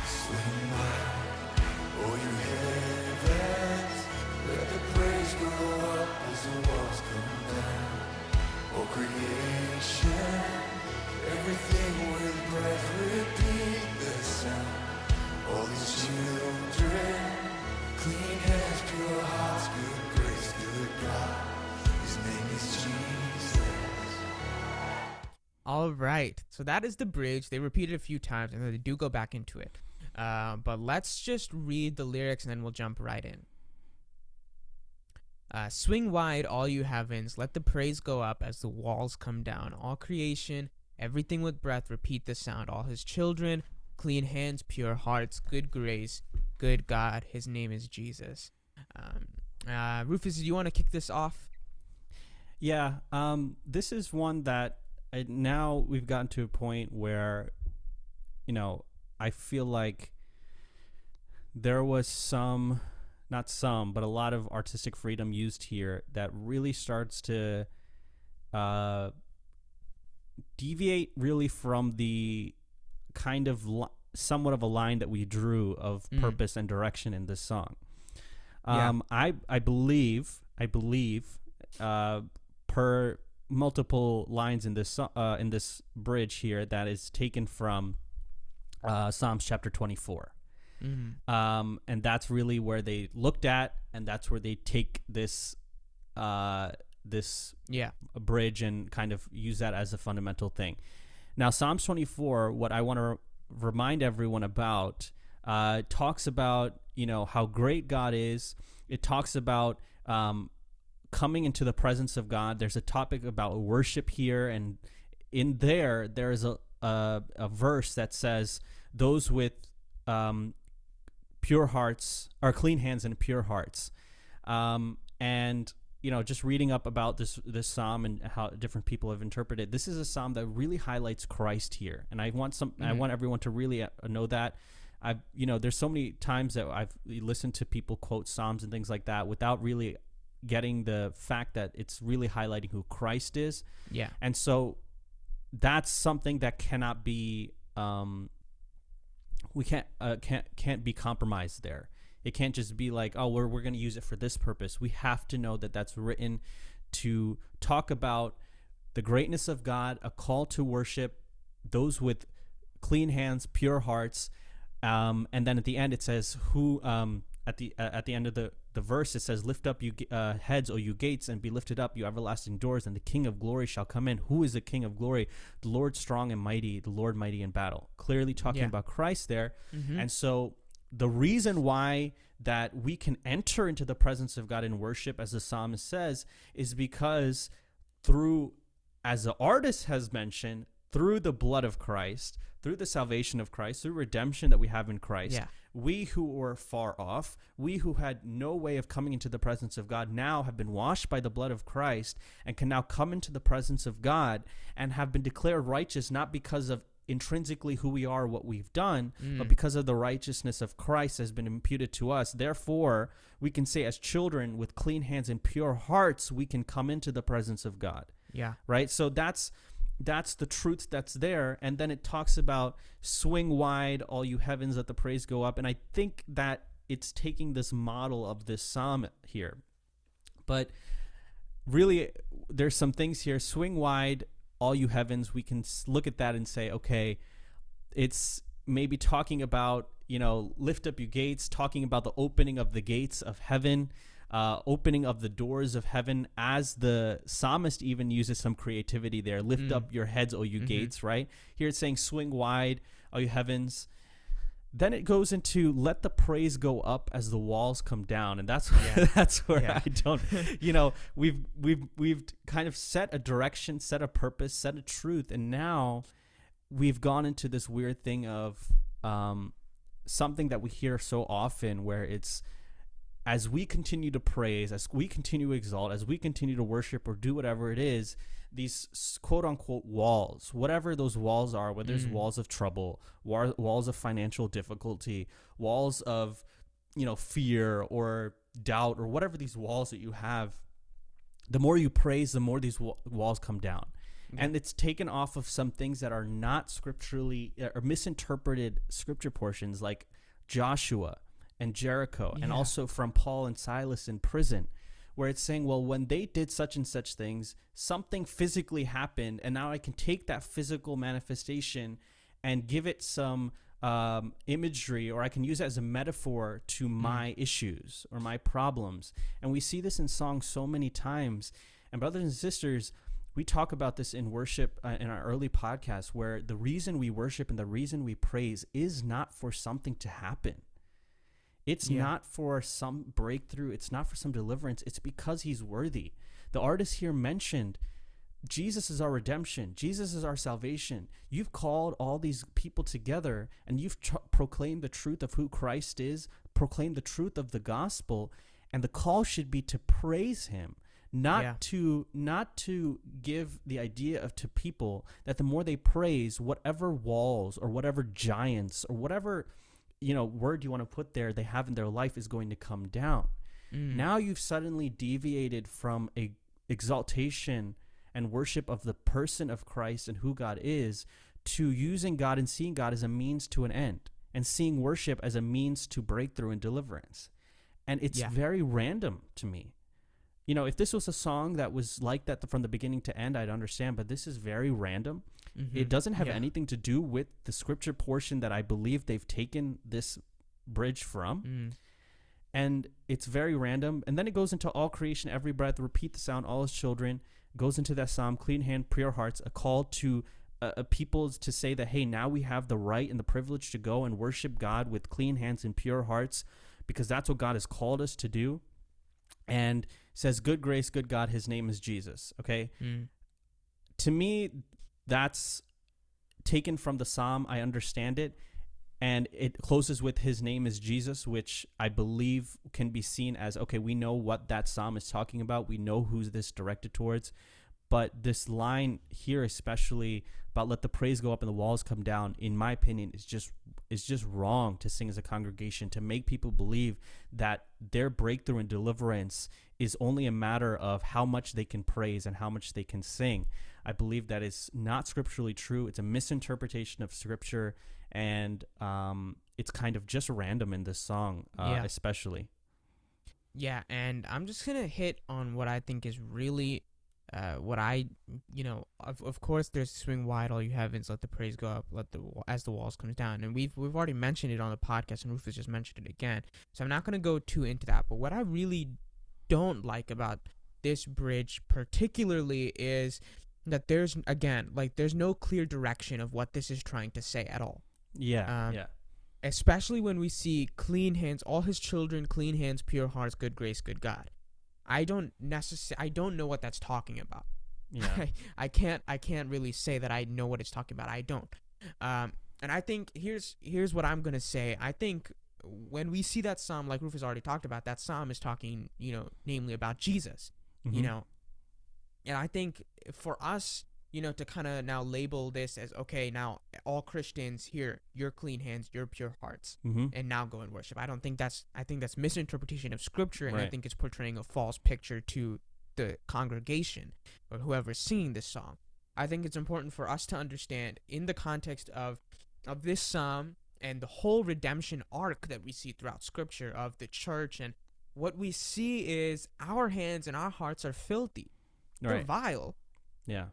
Swing wide, oh the walls come down. Oh creation, everything with breath repeat the sound. All these children, clean hands, pure hearts, good grace, good God. His name is Jesus. All right, so that is the bridge. They repeat it a few times, and then they do go back into it. Uh, but let's just read the lyrics, and then we'll jump right in. Uh, Swing wide, all you heavens, let the praise go up as the walls come down. All creation, everything with breath, repeat the sound. All his children, clean hands, pure hearts, good grace, good God. His name is Jesus. Um, uh, Rufus, do you want to kick this off? Yeah, um, this is one that uh, now we've gotten to a point where, you know, I feel like there was some, not some, but a lot of artistic freedom used here that really starts to uh, deviate really from the kind of li- somewhat of a line that we drew of Mm. purpose and direction in this song. Yeah. Um, I I believe I believe uh, per multiple lines in this uh, in this bridge here that is taken from uh, Psalms chapter 24. Mm-hmm. Um, and that's really where they looked at, and that's where they take this uh, this Yeah. bridge and kind of use that as a fundamental thing. Now, Psalms 24, what I want to re- remind everyone about, uh, talks about you know how great God is. It talks about um, coming into the presence of God. There's a topic about worship here, and in there, there is a a, a verse that says, "Those with um, pure hearts or clean hands and pure hearts." Um, and you know, just reading up about this this psalm and how different people have interpreted. it, This is a psalm that really highlights Christ here, and I want some. I Mhm. want everyone to really uh, know that. I've you know, there's so many times that I've listened to people quote psalms and things like that without really getting the fact that it's really highlighting who Christ is, Yeah. and so that's something that cannot be. Um, we can't uh, can't can't be compromised there. It can't just be like, oh, we're we're going to use it for this purpose. We have to know that that's written to talk about the greatness of God, a call to worship those with clean hands, pure hearts, um, and then at the end it says, "Who?" Um, at the uh, at the end of the the verse it says, "Lift up you uh, heads, O you gates, and be lifted up, you everlasting doors, and the King of glory shall come in." Who is the King of glory? The Lord strong and mighty, the Lord mighty in battle. Clearly talking Yeah. about Christ there. Mm-hmm. And so the reason why that we can enter into the presence of God in worship, as the psalmist says, is because through, as the artist has mentioned, through the blood of Christ, through the salvation of Christ, through redemption that we have in Christ, Yeah. We who were far off, we who had no way of coming into the presence of God, now have been washed by the blood of Christ and can now come into the presence of God and have been declared righteous not because of intrinsically who we are, what we've done, but Mm. because of the righteousness of Christ has been imputed to us. Therefore, we can say, as children with clean hands and pure hearts, we can come into the presence of God Yeah. right so that's that's the truth that's there. And then it talks about swing wide all you heavens let the praise go up. And i think that it's taking this model of this psalm here. But really there's some things here. Swing wide all you heavens. We can look at that and say okay it's maybe talking about you know lift up your gates talking about the opening of the gates of heaven uh, opening of the doors of heaven as the psalmist even uses some creativity there lift Mm. up your heads o you Mhm. gates right here it's saying swing wide o you heavens then it goes into let the praise go up as the walls come down and that's (laughs) Yeah. that's where Yeah. i don't (laughs) you know we've we've we've kind of set a direction set a purpose set a truth and now we've gone into this weird thing of um, something that we hear so often where it's as we continue to praise as we continue to exalt as we continue to worship or do whatever it is these quote unquote walls whatever those walls are whether it's Mm. walls of trouble war- walls of financial difficulty walls of you know fear or doubt or whatever these walls that you have the more you praise the more these wa- walls come down and it's taken off of some things that are not scripturally uh, or misinterpreted scripture portions like Joshua and Jericho and also from Paul and Silas in prison where it's saying well when they did such and such things something physically happened and now I can take that physical manifestation and give it some um, imagery or I can use it as a metaphor to my issues or my problems. And we see this in songs so many times. And brothers and sisters we talk about this in worship uh, in our early podcast where the reason we worship and the reason we praise is not for something to happen it's Yeah. not for some breakthrough it's not for some deliverance it's because he's worthy the artist here mentioned Jesus is our redemption. Jesus is our salvation. You've called all these people together and you've tr- proclaimed the truth of who Christ is, proclaimed the truth of the gospel, and the call should be to praise him, not Yeah. to not to give the idea of to people that the more they praise whatever walls or whatever giants or whatever you know word you want to put there they have in their life is going to come down. Mm. Now you've suddenly deviated from a exaltation and worship of the person of Christ and who God is to using God and seeing God as a means to an end and seeing worship as a means to breakthrough and deliverance. And it's Yeah. very random to me. You know, if this was a song that was like that from the beginning to end, I'd understand, but this is very random. Mhm. It doesn't have Yeah. anything to do with the scripture portion that I believe they've taken this bridge from Mm. and it's very random. And then it goes into all creation, every breath, repeat the sound, all his children. Goes into that psalm, clean hand, pure hearts, a call to uh, uh, people to say that hey, now we have the right and the privilege to go and worship God with clean hands and pure hearts, because that's what God has called us to do. And says, "Good grace, good God, His name is Jesus." Okay, Mm. to me, that's taken from the psalm. I understand it. And it closes with his name is Jesus, which I believe can be seen as okay, we know what that psalm is talking about. We know who's this directed towards. But this line here, especially about let the praise go up and the walls come down, in my opinion, is just is just wrong to sing as a congregation to make people believe that their breakthrough and deliverance is only a matter of how much they can praise and how much they can sing. I believe that is not scripturally true. It's a misinterpretation of scripture, and um, it's kind of just random in this song, uh, Yeah. especially. Yeah, and I'm just gonna hit on what I think is really, uh, what I, you know, of of course there's swing wide all you heavens, let the praise go up, let the as the walls comes down, and we've we've already mentioned it on the podcast, and Rufus just mentioned it again, so I'm not gonna go too into that. But what I really don't like about this bridge particularly is that there's again like there's no clear direction of what this is trying to say at all Yeah, Um, yeah, especially when we see clean hands, all his children, clean hands, pure hearts, good grace, good God. I don't necessarily, I don't know what that's talking about. yeah. (laughs) I, I can't, I can't really say that I know what it's talking about. I don't. Um, and I think here's here's what I'm gonna say. I think when we see that psalm, like Rufus already talked about, that psalm is talking, you know, namely about Jesus. You Mhm. know, and I think for us you know, to kind of now label this as okay, now all Christians here, your clean hands, your pure hearts, Mm-hmm. and now go and worship. I don't think that's I think that's misinterpretation of scripture, and I think it's portraying a false picture to the congregation or whoever's singing this song. I think it's important for us to understand in the context of of this psalm and the whole redemption arc that we see throughout scripture of the church and what we see is our hands and our hearts are filthy. They're Right. vile. Yeah.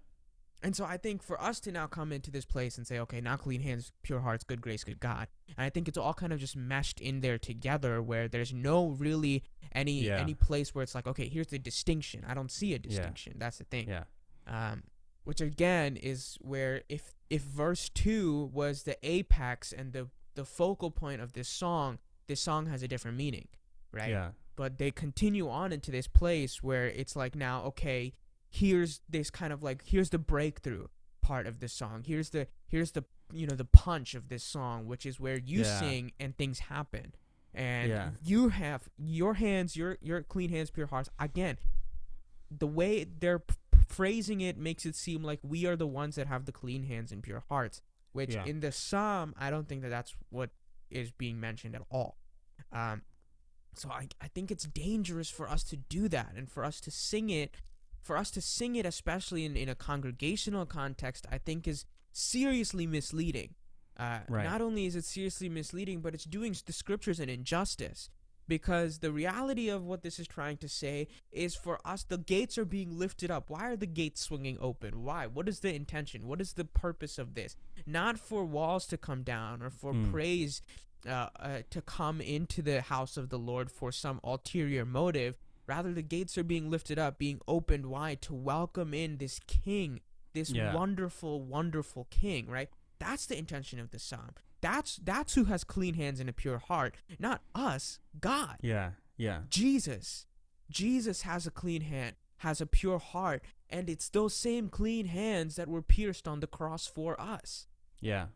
And so I think for us to now come into this place and say, okay, now clean hands, pure hearts, good grace, good God. And I think it's all kind of just meshed in there together where there's no really any Yeah. any place where it's like, okay, here's the distinction. I don't see a distinction. That's the thing. Yeah. Um which again is where if if verse 2 was the apex and the the focal point of this song, this song has a different meaning, right? Yeah. but they continue on into this place where it's like now okay here's this kind of like here's the breakthrough part of this song here's the here's the you know the punch of this song which is where you Yeah. sing and things happen and Yeah. you have your hands your your clean hands pure hearts again the way they're p- phrasing it makes it seem like we are the ones that have the clean hands and pure hearts which Yeah. in the psalm i don't think that that's what is being mentioned at all um so I, I think it's dangerous for us to do that and for us to sing it for us to sing it especially in, in a congregational context i think is seriously misleading uh, Right. not only is it seriously misleading but it's doing the scriptures an injustice because the reality of what this is trying to say is for us the gates are being lifted up why are the gates swinging open why what is the intention what is the purpose of this not for walls to come down or for Mm. praise uh, uh, to come into the house of the Lord for some ulterior motive. Rather, the gates are being lifted up, being opened wide to welcome in this King, this Yeah. wonderful, wonderful King. Right? That's the intention of the psalm. That's that's who has clean hands and a pure heart, not us. God, Yeah. Yeah. Jesus, Jesus has a clean hand, has a pure heart, and it's those same clean hands that were pierced on the cross for us Yeah.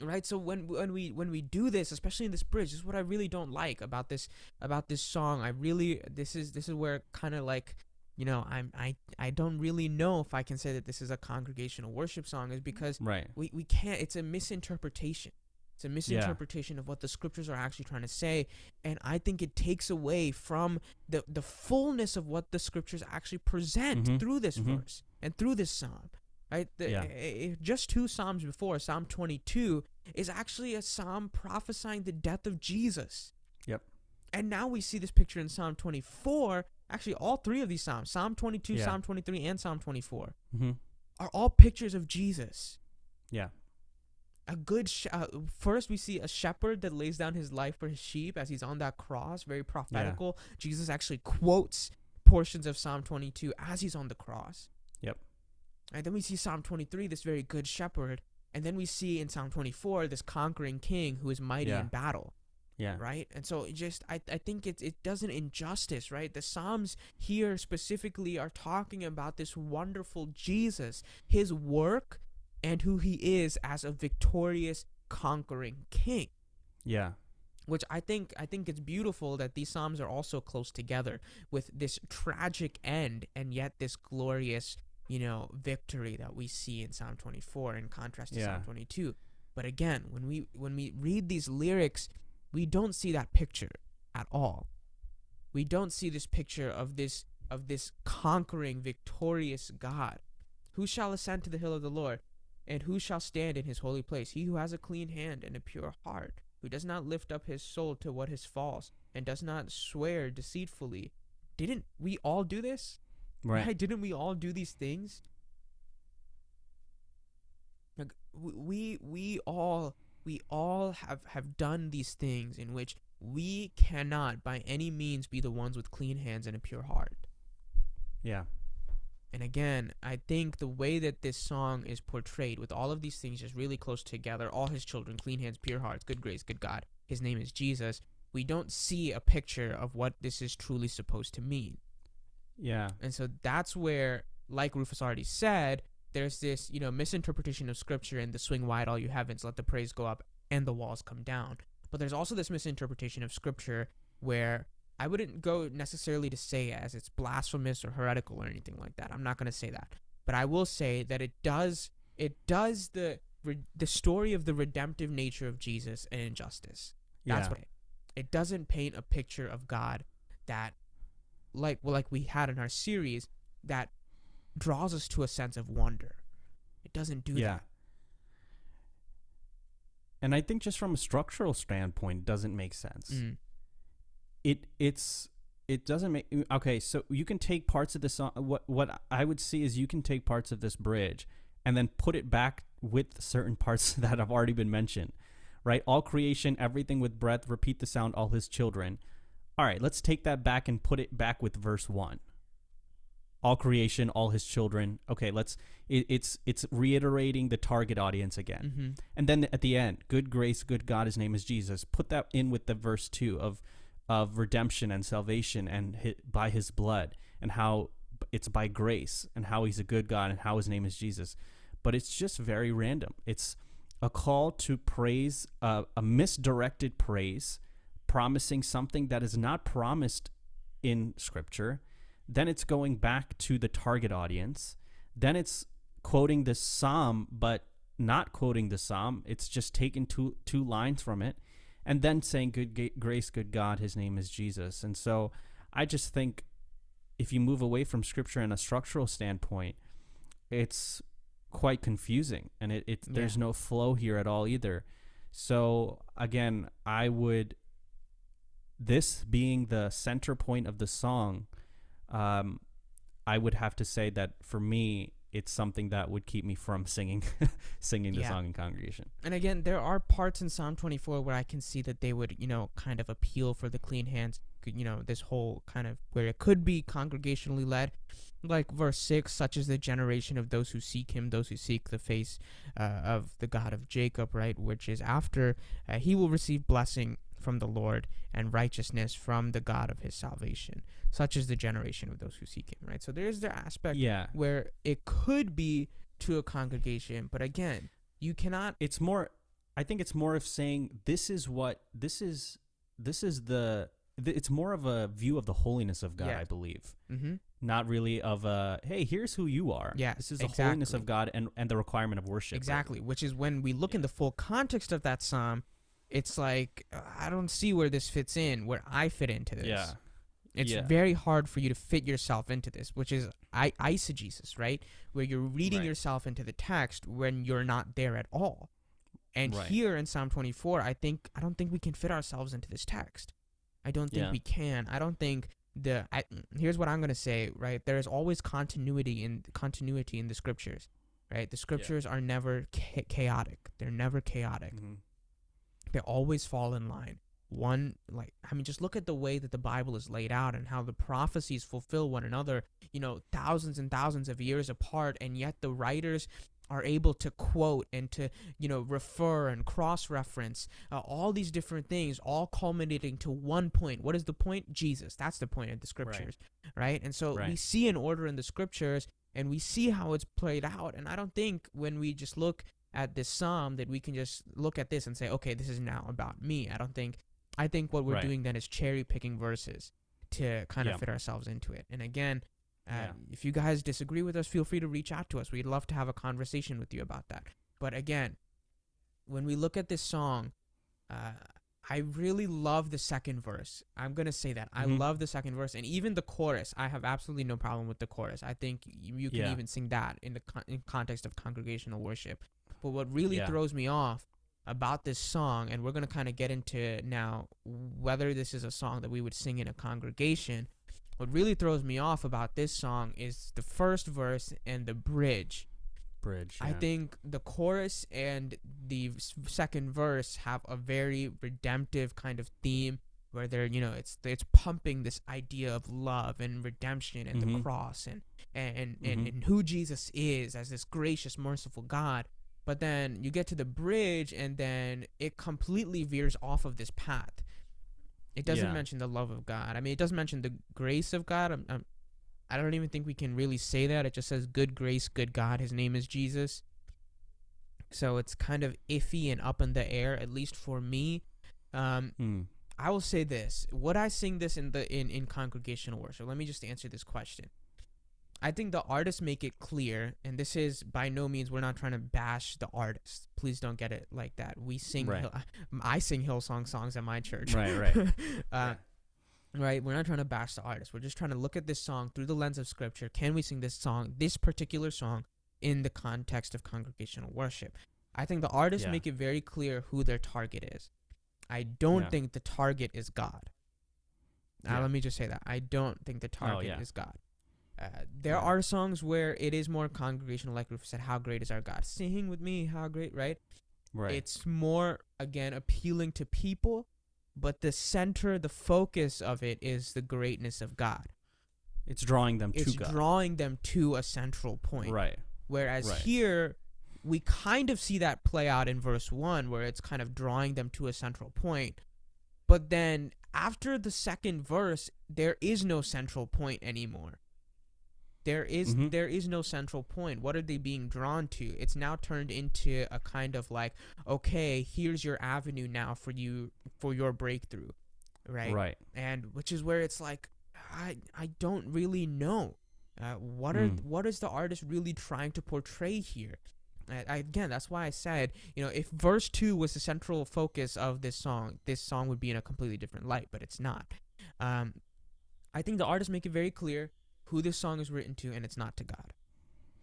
Right so when when we when we do this especially in this bridge this is what i really don't like about this about this song i really this is this is where kind of like you know i'm i i don't really know if i can say that this is a congregational worship song is because Right. we we can't it's a misinterpretation it's a misinterpretation of what the scriptures are actually trying to say and i think it takes away from the the fullness of what the scriptures actually present Mhm. through this Mhm. verse and through this psalm right the, Yeah. just two psalms before psalm 22 is actually a psalm prophesying the death of jesus Yep. and now we see this picture in psalm 24 actually all three of these psalms psalm 22 Yeah. psalm 23 and psalm 24 Mm-hmm. are all pictures of jesus Yeah. a good sh- uh, first we see a shepherd that lays down his life for his sheep as he's on that cross very prophetical jesus actually quotes portions of psalm 22 as he's on the cross Yep. And then we see psalm 23 this very good shepherd and then we see in psalm 24 this conquering king who is mighty Yeah. in battle Yeah. right and so it just i, I think it, it does an injustice right the psalms here specifically are talking about this wonderful jesus his work and who he is as a victorious conquering king Yeah. which i think i think it's beautiful that these psalms are also close together with this tragic end and yet this glorious you know victory that we see in psalm 24 in contrast to Yeah. psalm 22 but again when we when we read these lyrics we don't see that picture at all. We don't see this picture of this of this conquering victorious god. Who shall ascend to the hill of the lord and who shall stand in his holy place? He who has a clean hand and a pure heart who does not lift up his soul to what is false and does not swear deceitfully. Didn't we all do this Right. Why didn't we all do these things like we we all we all have have done these things in which we cannot by any means be the ones with clean hands and a pure heart Yeah. and again, I think the way that this song is portrayed with all of these things just really close together, all his children, clean hands, pure hearts, good grace, good God, his name is Jesus, we don't see a picture of what this is truly supposed to mean. Yeah. And so that's where, like Rufus already said, there's this, you know, misinterpretation of scripture and the swing wide all you heavens, let the praise go up and the walls come down. But there's also this misinterpretation of scripture where I wouldn't go necessarily to say as it's blasphemous or heretical or anything like that. I'm not going to say that. but I will say that it does it does the the story of the redemptive nature of Jesus and injustice. That's Yeah. what it, it doesn't paint a picture of God that like well like we had in our series that draws us to a sense of wonder. It doesn't do yeah. that. And I think just from a structural standpoint, it doesn't make sense. Mm. It it's it doesn't make okay. So you can take parts of the song. What what I would see is you can take parts of this bridge and then put it back with certain parts (laughs) that have already been mentioned. Right, all creation, everything with breath, repeat the sound, all his children. All right, let's take that back and put it back with verse one. All creation, all his children. Okay, let's. It, it's it's reiterating the target audience again. hmm And then at the end, good grace, good God, his name is Jesus. Put that in with the verse 2 of of redemption and salvation and hi, by his blood and how it's by grace and how he's a good God and how his name is Jesus. But it's just very random. It's a call to praise, uh, a misdirected praise, promising something that is not promised in scripture. Then it's going back to the target audience. Then it's quoting this psalm, but not quoting the psalm. It's just taking two two lines from it, and then saying, "Good ga- grace, good God, His name is Jesus." And so, I just think if you move away from Scripture in a structural standpoint, it's quite confusing, and it, it there's Yeah. no flow here at all either. So again, I would this being the center point of the song, um, I would have to say that for me, it's something that would keep me from singing, (laughs) singing the Yeah. song in congregation. And again, there are parts in Psalm 24 where I can see that they would, you know, kind of appeal for the clean hands, you know, this whole kind of where it could be congregationally led. Like verse 6, such as the generation of those who seek him, those who seek the face uh, of the God of Jacob, right? Which is after uh, he will receive blessing from the Lord and righteousness from the God of his salvation. Such is the generation of those who seek him, right? So there's the aspect Yeah, where it could be to a congregation, but again, you cannot it's more. I think it's more of saying this is what this is. This is the. th- It's more of a view of the holiness of God, Yeah. I believe. Mm-hmm. Not really of a hey, here's who you are. Yeah, this is the holiness of. God and and the requirement of worship. right? Exactly, which is when we look in the full context of that psalm, it's like uh, I don't see where this fits in, where I fit into this. Yeah. It's Yeah. very hard for you to fit yourself into this, which is I- eisegesis, right? Where you're reading Right. yourself into the text when you're not there at all. And Right. here in Psalm 24, I think I don't think we can fit ourselves into this text. I don't think Yeah. we can. I don't think the I, here's what I'm gonna say. Right, there is always continuity in continuity in the scriptures. Right, the scriptures are never cha- chaotic. They're never chaotic Mhm. They always fall in line. One, like, I mean, just look at the way that the Bible is laid out and how the prophecies fulfill one another, you know, thousands and thousands of years apart, and yet the writers are able to quote and to, you know, refer and cross reference uh, all these different things, all culminating to one point. What is the point? Jesus. That's the point of the scriptures, right? And so we see an order in the scriptures and we see how it's played out. And I don't think when we just look at this psalm that we can just look at this and say, okay, this is now about me. I don't think. I think what we're Right. doing then is cherry picking verses to kind Yeah. of fit ourselves into it. And again, uh, Yeah. if you guys disagree with us, feel free to reach out to us. We'd love to have a conversation with you about that. But again, when we look at this song, uh, I really love the second verse. I'm gonna say that I Mhm. love the second verse, and even the chorus. I have absolutely no problem with the chorus. I think you, you can Yeah. even sing that in the con- in context of congregational worship. But what really Yeah. throws me off about this song, and we're gonna kind of get into now whether this is a song that we would sing in a congregation. What really throws me off about this song is the first verse and the bridge. Bridge. I think the chorus and the second verse have a very redemptive kind of theme where they're you know it's it's pumping this idea of love and redemption and the Mhm. cross and and and, Mhm. and who Jesus is as this gracious merciful God but then you get to the bridge and then it completely veers off of this path it doesn't Yeah. mention the love of God I mean it doesn't mention the grace of God I'm, I'm I don't even think we can really say that. It just says good grace, good God. His name is Jesus. So it's kind of iffy and up in the air, at least for me. Um, Mm. I will say this: Would I sing this in the in in congregational worship? Let me just answer this question. I think the artists make it clear, and this is by no means we're not trying to bash the artists. Please don't get it like that. We sing, Right. Hill, (laughs) I sing Hillsong songs at my church. Right, (laughs) right. uh, Right, we're not trying to bash the artist. We're just trying to look at this song through the lens of scripture. Can we sing this song, this particular song, in the context of congregational worship? I think the artists Yeah. make it very clear who their target is. I don't Yeah. think the target is God. Now, let me just say that. I don't think the target yeah. is God. Uh, there Yeah. are songs where it is more congregational, like Rufus said, How great is our God? Sing with me, how great, right? Right. It's more, again, appealing to people, but the center, the focus of it is the greatness of God. it's drawing them It's to God. drawing them to a central point. Right. Whereas Right. here, we kind of see that play out in verse 1, where it's kind of drawing them to a central point. But then after the second verse, there is no central point anymore. There is- Mhm. there is no central point. What are they being drawn to? It's now turned into a kind of like, okay, here's your avenue now for you for your breakthrough, right? Right. and which is where it's like i i don't really know uh, what are Mm. what is the artist really trying to portray here I, I, again that's why i said you know if verse 2 was the central focus of this song this song would be in a completely different light but it's not um i think the artists make it very clear who this song is written to and it's not to god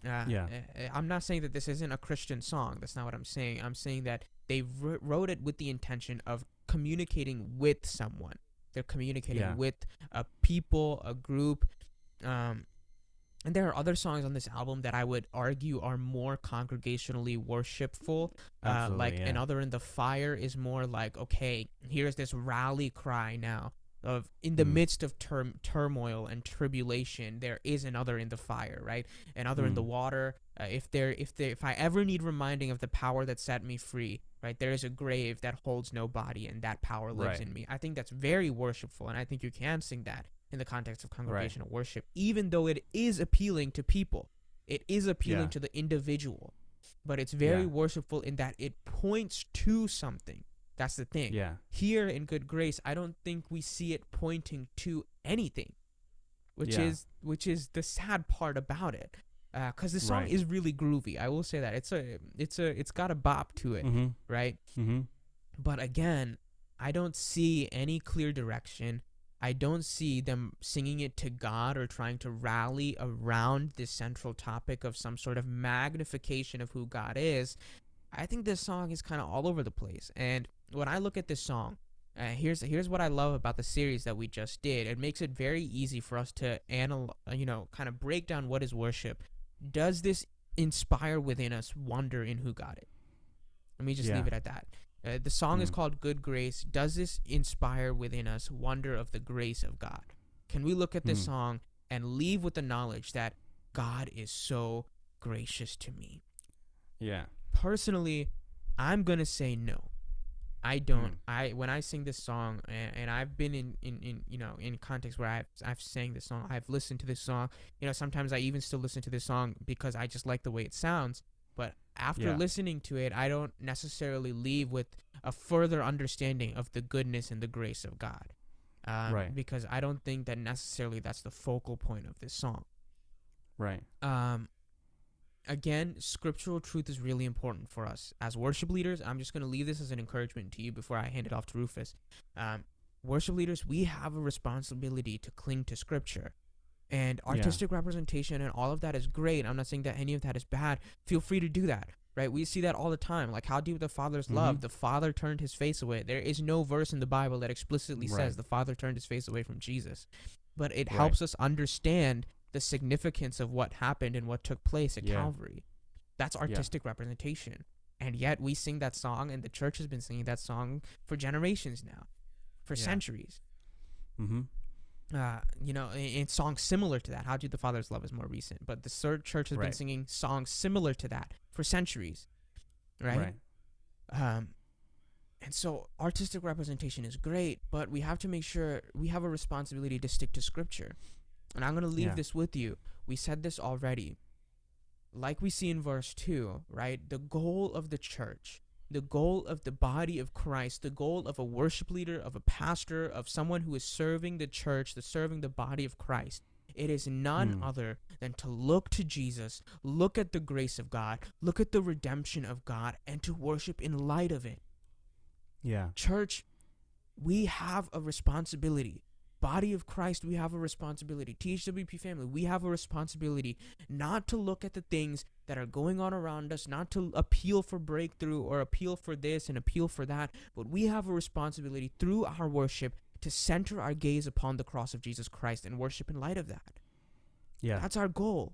uh, Yeah. uh, I'm not saying that this isn't a Christian song. That's not what I'm saying. I'm saying that they wrote it with the intention of communicating with someone. They're communicating Yeah. with a people, a group. Um, and there are other songs on this album that I would argue are more congregationally worshipful. Uh, like yeah. another in the fire is more like, okay, here's this rally cry now of in the Mm. midst of term turmoil and tribulation, there is another in the fire, right? Another in the Mm. water. Uh, if there, if there, if I ever need reminding of the power that set me free, right? There is a grave that holds no body, and that power lives Right. in me. I think that's very worshipful, and I think you can sing that in the context of congregational worship, even though it is appealing to people. It is appealing Yeah. to the individual, but it's very Yeah. worshipful in that it points to something. That's the thing. Yeah. Here in Good Grace, I don't think we see it pointing to anything, which Yeah. is which is the sad part about it. Because the song Right. is really groovy. I will say that it's a it's a it's got a bop to it, Mm-hmm. right? Mm-hmm. But again, I don't see any clear direction. I don't see them singing it to God or trying to rally around this central topic of some sort of magnification of who God is. I think this song is kind of all over the place. And when I look at this song, uh, here's here's what I love about the series that we just did. It makes it very easy for us to anal, uh, you know, kind of break down what is worship. Does this inspire within us wonder in who God is? Let me just Yeah. leave it at that. Uh, the song is Mm. called Good Grace. Does this inspire within us wonder of the grace of God? Can we look at this Mm. song and leave with the knowledge that God is so gracious to me? Yeah. Personally, I'm going to say no. I don't. Mm. I when I sing this song, and, and I've been in, in, in you know in context where I've I've sang this song, I've listened to this song. You know, sometimes I even still listen to this song because I just like the way it sounds. But after Yeah. listening to it, I don't necessarily leave with a further understanding of the goodness and the grace of God. Um, Right. Because I don't think that necessarily that's the focal point of this song. Right. Um, again, scriptural truth is really important for us as worship leaders. I'm just going to leave this as an encouragement to you before I hand it off to Rufus. Um, worship leaders, we have a responsibility to cling to scripture. And Yeah. artistic representation and all of that is great. I'm not saying that any of that is bad. Feel free to do that, right? We see that all the time. Like, how deep the Father's love? Mhm. The Father turned his face away. There is no verse in the Bible that explicitly Right. says the Father turned his face away from Jesus. But it Right. helps us understand the significance of what happened and what took place at Yeah. Calvary. That's artistic representation. And yet we sing that song, and the church has been singing that song for generations now, for Yeah. centuries. Mm-hmm. Uh, you know, in, songs similar to that. How do the Father's love is more recent, but the church has been singing songs similar to that for centuries, right? Um, and so artistic representation is great, but we have to make sure we have a responsibility to stick to scripture. And I'm going to leave Yeah. this with you. We said this already. Like we see in verse 2, right? The goal of the church, the goal of the body of Christ, the goal of a worship leader, of a pastor, of someone who is serving the church, the serving the body of Christ It is none Hmm. other than to look to Jesus, look at the grace of God, look at the redemption of God, and to worship in light of it. Yeah. Church, we have a responsibility. Body of Christ, we have a responsibility. THWP family, we have a responsibility not to look at the things that are going on around us, not to appeal for breakthrough or appeal for this and appeal for that, but we have a responsibility through our worship to center our gaze upon the cross of Jesus Christ and worship in light of that. Yeah. That's our goal.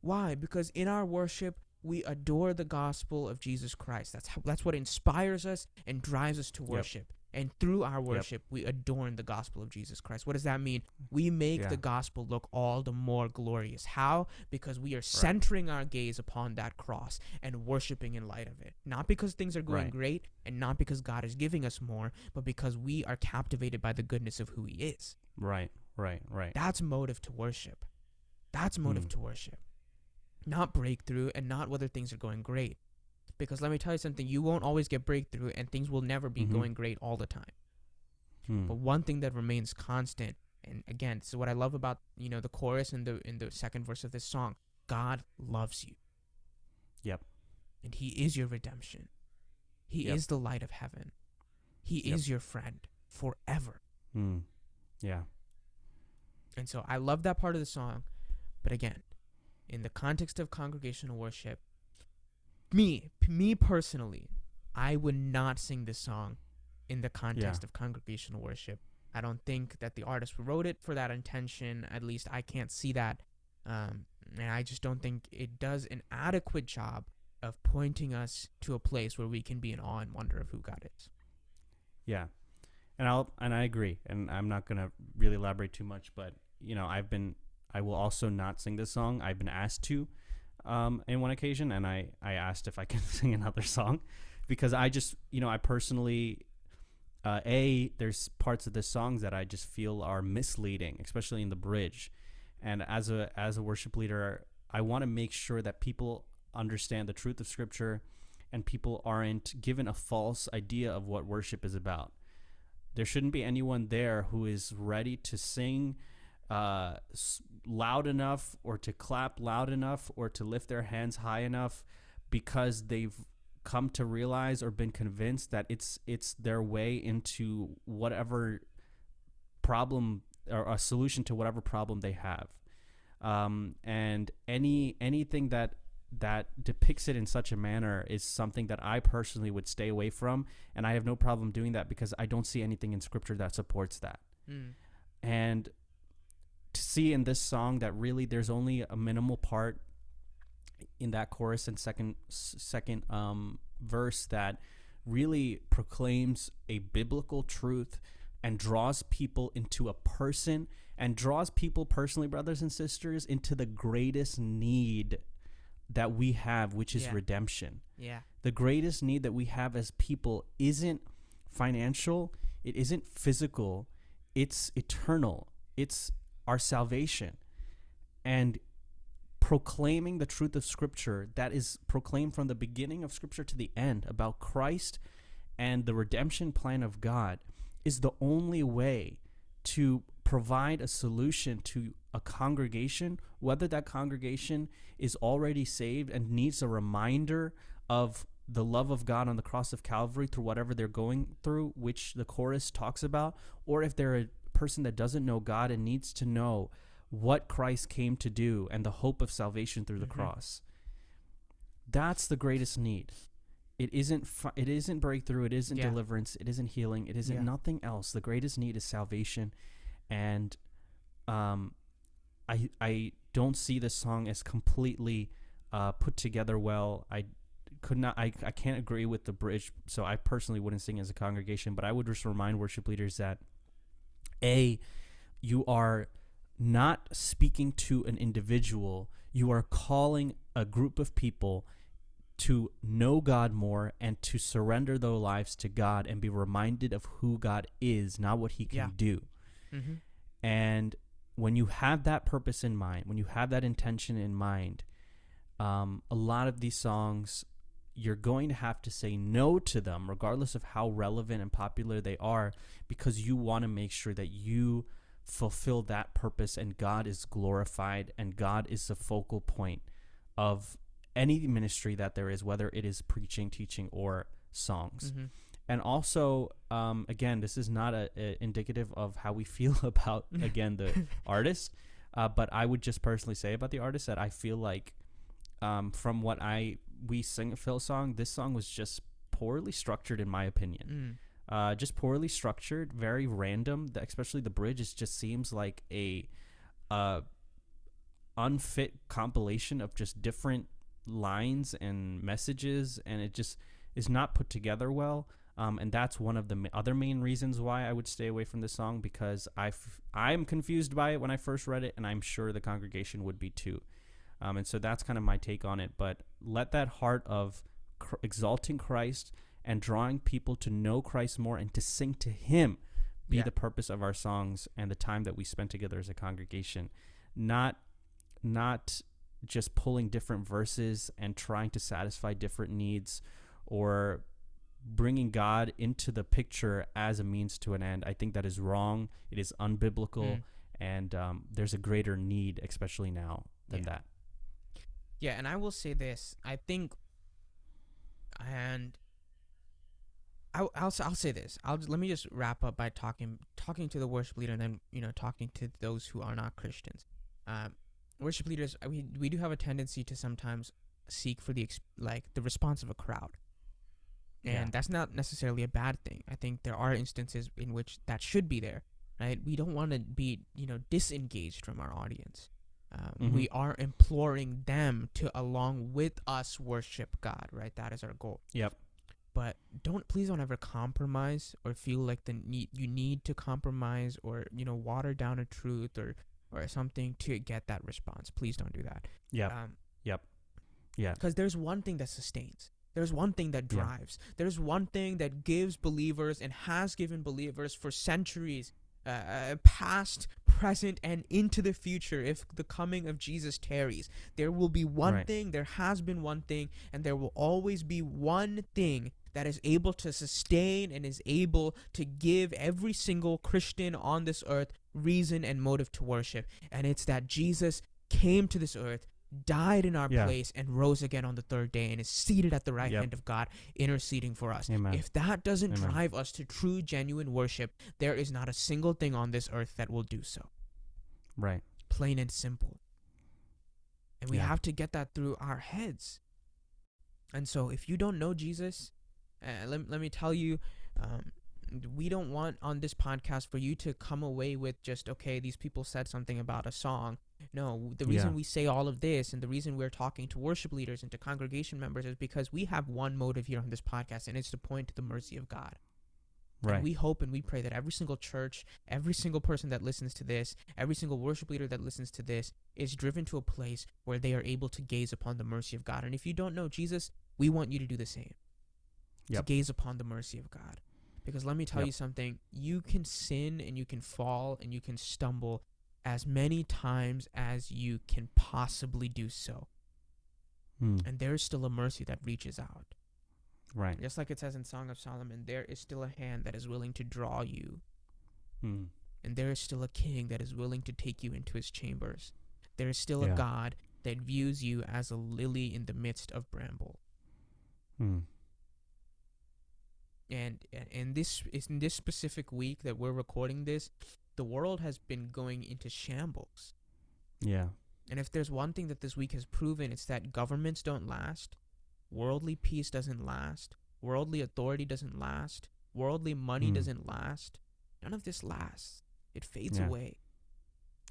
Why? Because in our worship, we adore the gospel of Jesus Christ. That's how, that's what inspires us and drives us to Yep. And through our worship, we adorn the gospel of Jesus Christ. What does that mean? We make Yeah. the gospel look all the more glorious. How? Because we are centering our gaze upon that cross and worshiping in light of it. Not because things are going Right. great and not because God is giving us more, but because we are captivated by the goodness of who He is. Right. Right. Right. That's motive to worship. That's motive Hmm. to worship. Not breakthrough and not whether things are going great. Because let me tell you something, you won't always get breakthrough and things will never be Mhm. going great all the time. Hmm. But one thing that remains constant, and again, this is what I love about, you know, the chorus in the in the second verse of this song. God loves you. Yep. And he is your redemption. He Yep. is the light of heaven. He Yep. is your friend forever. Hmm. Yeah. And so I love that part of the song. But again, in the context of congregational worship, me, p- me personally, I would not sing this song in the context of congregational worship. I don't think that the artist wrote it for that intention. At least I can't see that. Um, and I just don't think it does an adequate job of pointing us to a place where we can be in awe and wonder of who God is. Yeah, and I'll and I agree, and I'm not gonna really elaborate too much, but you know, I've been I will also not sing this song. I've been asked to, um, in one occasion, and I I asked if I (laughs) can sing another song, because I just you know I personally. Uh, a there's parts of the songs that I just feel are misleading, especially in the bridge, and as a as a worship leader, I want to make sure that people understand the truth of Scripture, and people aren't given a false idea of what worship is about. There shouldn't be anyone there who is ready to sing uh, loud enough or to clap loud enough or to lift their hands high enough because they've come to realize or been convinced that it's it's their way into whatever problem or a solution to whatever problem they have um, and any anything that that depicts it in such a manner is something that I personally would stay away from, and I have no problem doing that because I don't see anything in scripture that supports that. Mm. And to see in this song that really there's only a minimal part in that chorus and second second um, verse that really proclaims a biblical truth and draws people into a person and draws people personally brothers and sisters into the greatest need that we have which is Yeah. redemption Yeah. the greatest need that we have as people isn't financial, it isn't physical, it's eternal. It's our salvation. And proclaiming the truth of Scripture that is proclaimed from the beginning of Scripture to the end about Christ and the redemption plan of God is the only way to provide a solution to a congregation, whether that congregation is already saved and needs a reminder of the love of God on the cross of Calvary through whatever they're going through, which the chorus talks about, or if they're a person that doesn't know God and needs to know what Christ came to do and the hope of salvation through the Mhm. cross. That's the greatest need. It isn't fi- it isn't breakthrough, it isn't Yeah. deliverance, it isn't healing, it isn't Yeah. nothing else. The greatest need is salvation and um I I don't see this song as completely uh, put together well. I could not I, I can't agree with the bridge, so I personally wouldn't sing as a congregation, but I would just remind worship leaders that a you are not speaking to an individual, you are calling a group of people to know God more and to surrender their lives to God and be reminded of who God is, not what he can Yeah. do. Mm-hmm. And when you have that purpose in mind, when you have that intention in mind, um, a lot of these songs, you're going to have to say no to them, regardless of how relevant and popular they are, because you want to make sure that you fulfill that purpose and God is glorified and God is the focal point of any ministry that there is, whether it is preaching, teaching, or songs. Mhm. And also, um, again, this is not a, a indicative of how we (laughs) feel about again the (laughs) artist, uh, but I would just personally say about the artist that I feel like, um, from what I we sing a Phil song, this song was just poorly structured in my opinion. Mm. Uh, just poorly structured, very random. The, especially the bridge, it just seems like a, uh, unfit compilation of just different lines and messages, and it just is not put together well. Um, and that's one of the ma- other main reasons why I would stay away from this song because I f- I'm confused by it when I first read it, and I'm sure the congregation would be too. Um, and so that's kind of my take on it. But let that heart of cr- exalting Christ and drawing people to know Christ more and to sing to Him be Yeah. the purpose of our songs and the time that we spend together as a congregation, not not just pulling different verses and trying to satisfy different needs or bringing God into the picture as a means to an end. I think that is wrong. It is unbiblical, Mm. and um, there's a greater need, especially now, than Yeah. that. Yeah, and I will say this. I think, and I, I'll s- I'll say this. I'll just, let me just wrap up by talking talking to the worship leader, and then you know talking to those who are not Christians. Um, worship leaders, mean, we do have a tendency to sometimes seek for the like the response of a crowd, and Yeah. that's not necessarily a bad thing. I think there are instances in which that should be there. Right? We don't want to be you know disengaged from our audience. Um, Mhm. We are imploring them to, along with us, worship God. Right, that is our goal. Yep. But don't please don't ever compromise or feel like the need you need to compromise or you know water down a truth or or something to get that response. Please don't do that. Yep. Um, yeah. because there's one thing that sustains. There's one thing that Yeah. drives. There's one thing that gives believers and has given believers for centuries, uh, uh, past, present, and into the future. If the coming of Jesus tarries, there will be one Right. thing. There has been one thing, and there will always be one thing that is able to sustain and is able to give every single Christian on this earth reason and motive to worship. And it's that Jesus came to this earth, died in our Yeah. place, and rose again on the third day and is seated at the right Yep. hand of God, interceding for us. Amen. If that doesn't Amen. drive us to true, genuine worship, there is not a single thing on this earth that will do so. Right. Plain and simple. And we Yeah. have to get that through our heads. And so, if you don't know Jesus, uh, let, let me tell you, um, we don't want on this podcast for you to come away with just, okay, these people said something about a song. No, the reason Yeah. we say all of this and the reason we're talking to worship leaders and to congregation members is because we have one motive here on this podcast, and it's to point to the mercy of God. Right. And we hope and we pray that every single church, every single person that listens to this, every single worship leader that listens to this is driven to a place where they are able to gaze upon the mercy of God. And if you don't know Jesus, we want you to do the same. Yep. To gaze upon the mercy of God. Because let me tell Yep. you something, you can sin and you can fall and you can stumble as many times as you can possibly do so. Hmm. And there is still a mercy that reaches out. Right. Just like it says in Song of Solomon, there is still a hand that is willing to draw you Hmm. and there is still a king that is willing to take you into his chambers. There is still Yeah. a God that views you as a lily in the midst of bramble. Hmm. And and in this is in this specific week that we're recording this, the world has been going into shambles. Yeah. And if there's one thing that this week has proven, it's that governments don't last, worldly peace doesn't last, worldly authority doesn't last, worldly money Hmm. doesn't last. None of this lasts. It fades Yeah. away.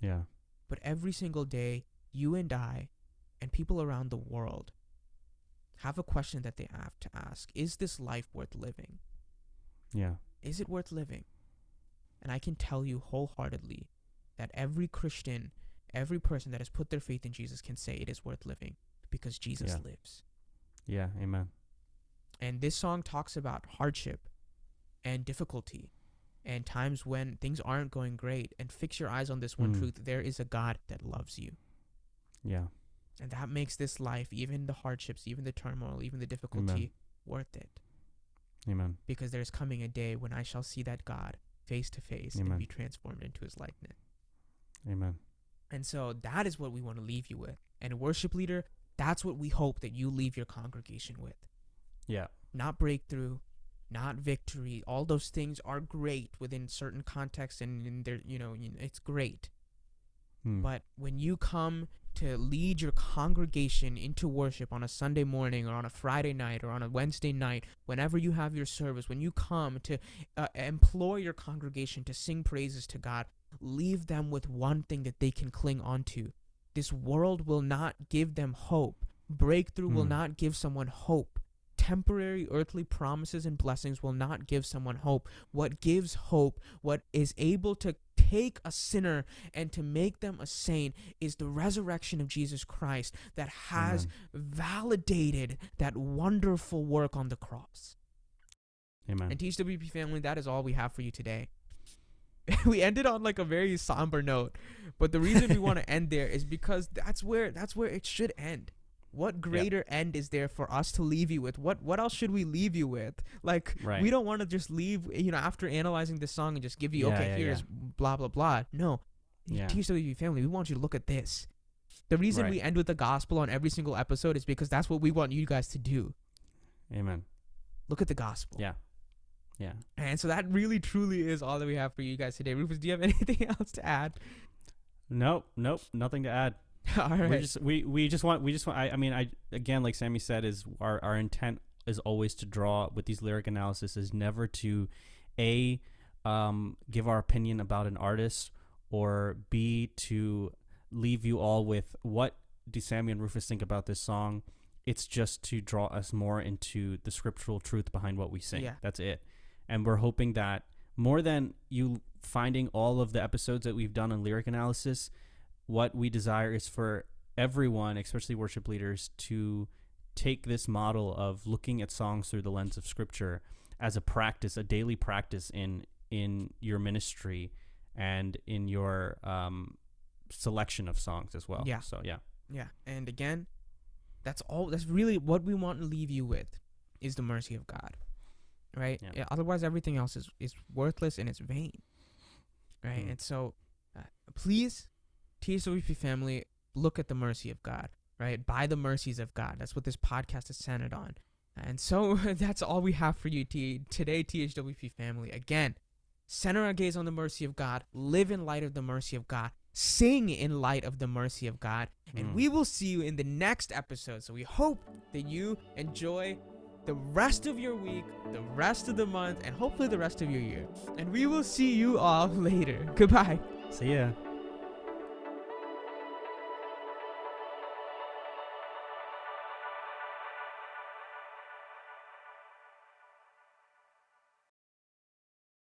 Yeah. But every single day, you and I, and people around the world, have a question that they have to ask Is this life worth living? Yeah. Is it worth living? And I can tell you wholeheartedly that every Christian, every person that has put their faith in Jesus can say it is worth living because Jesus Yeah. lives. Yeah. Amen. And this song talks about hardship and difficulty and times when things aren't going great. And fix your eyes on this one Mm. truth there is a God that loves you. Yeah. And that makes this life, even the hardships, even the turmoil, even the difficulty, worth it. Amen. Because there's coming a day when I shall see that God face to face and be transformed into his likeness. Amen. And so that is what we want to leave you with. And worship leader, that's what we hope that you leave your congregation with. Yeah. Not breakthrough, not victory. All those things are great within certain contexts and in their, you know, you know, it's great. Hmm. But when you come to lead your congregation into worship on a Sunday morning or on a Friday night or on a Wednesday night, whenever you have your service, when you come to uh, employ your congregation to sing praises to God, leave them with one thing that they can cling onto. This world will not give them hope. Breakthrough will Hmm. not give someone hope. Temporary earthly promises and blessings will not give someone hope. What gives hope, what is able to take a sinner and to make them a saint, is the resurrection of Jesus Christ that has Amen. validated that wonderful work on the cross. Amen. And THWP family, that is all we have for you today. (laughs) we ended on like a very somber note, but the reason we want to (laughs) end there is because that's where that's where it should end. What greater end is there for us to leave you with? What what else should we leave you with? Like Right. we don't want to just leave, you know, after analyzing this song and just give you Yeah, okay, yeah, here's blah blah blah. No. Yeah. THWP family, we want you to look at this. The reason Right. we end with the gospel on every single episode is because that's what we want you guys to do. Amen. Look at the gospel. Yeah. Yeah. And so that really truly is all that we have for you guys today. Rufus, do you have (laughs) anything else to add? Nope. Nope. Nothing to add. (laughs) all right. We just we we just want we just want I, I mean I again like Sammy said is our our intent is always to draw with these lyric analysis is never to a um give our opinion about an artist or b to leave you all with what do Sammy and Rufus think about this song. It's just to draw us more into the scriptural truth behind what we sing. Yeah. That's it. And we're hoping that more than you finding all of the episodes that we've done on lyric analysis, what we desire is for everyone, especially worship leaders, to take this model of looking at songs through the lens of scripture as a practice, a daily practice in in your ministry and in your um, selection of songs as well. Yeah. So yeah. Yeah. And again, that's all that's really what we want to leave you with is the mercy of God. Right? Yeah. Yeah, otherwise everything else is is worthless and it's vain. Right? Mm. And so uh, please THWP family look at the mercy of God, right? By the mercies of God. That's what this podcast is centered on. And so (laughs) that's all we have for you t- today, THWP family. Again, center our gaze on the mercy of God, live in light of the mercy of God, sing in light of the mercy of God, and Mm. we will see you in the next episode. So we hope that you enjoy the rest of your week, the rest of the month, and hopefully the rest of your year. And we will see you all (laughs) later. Goodbye. See ya.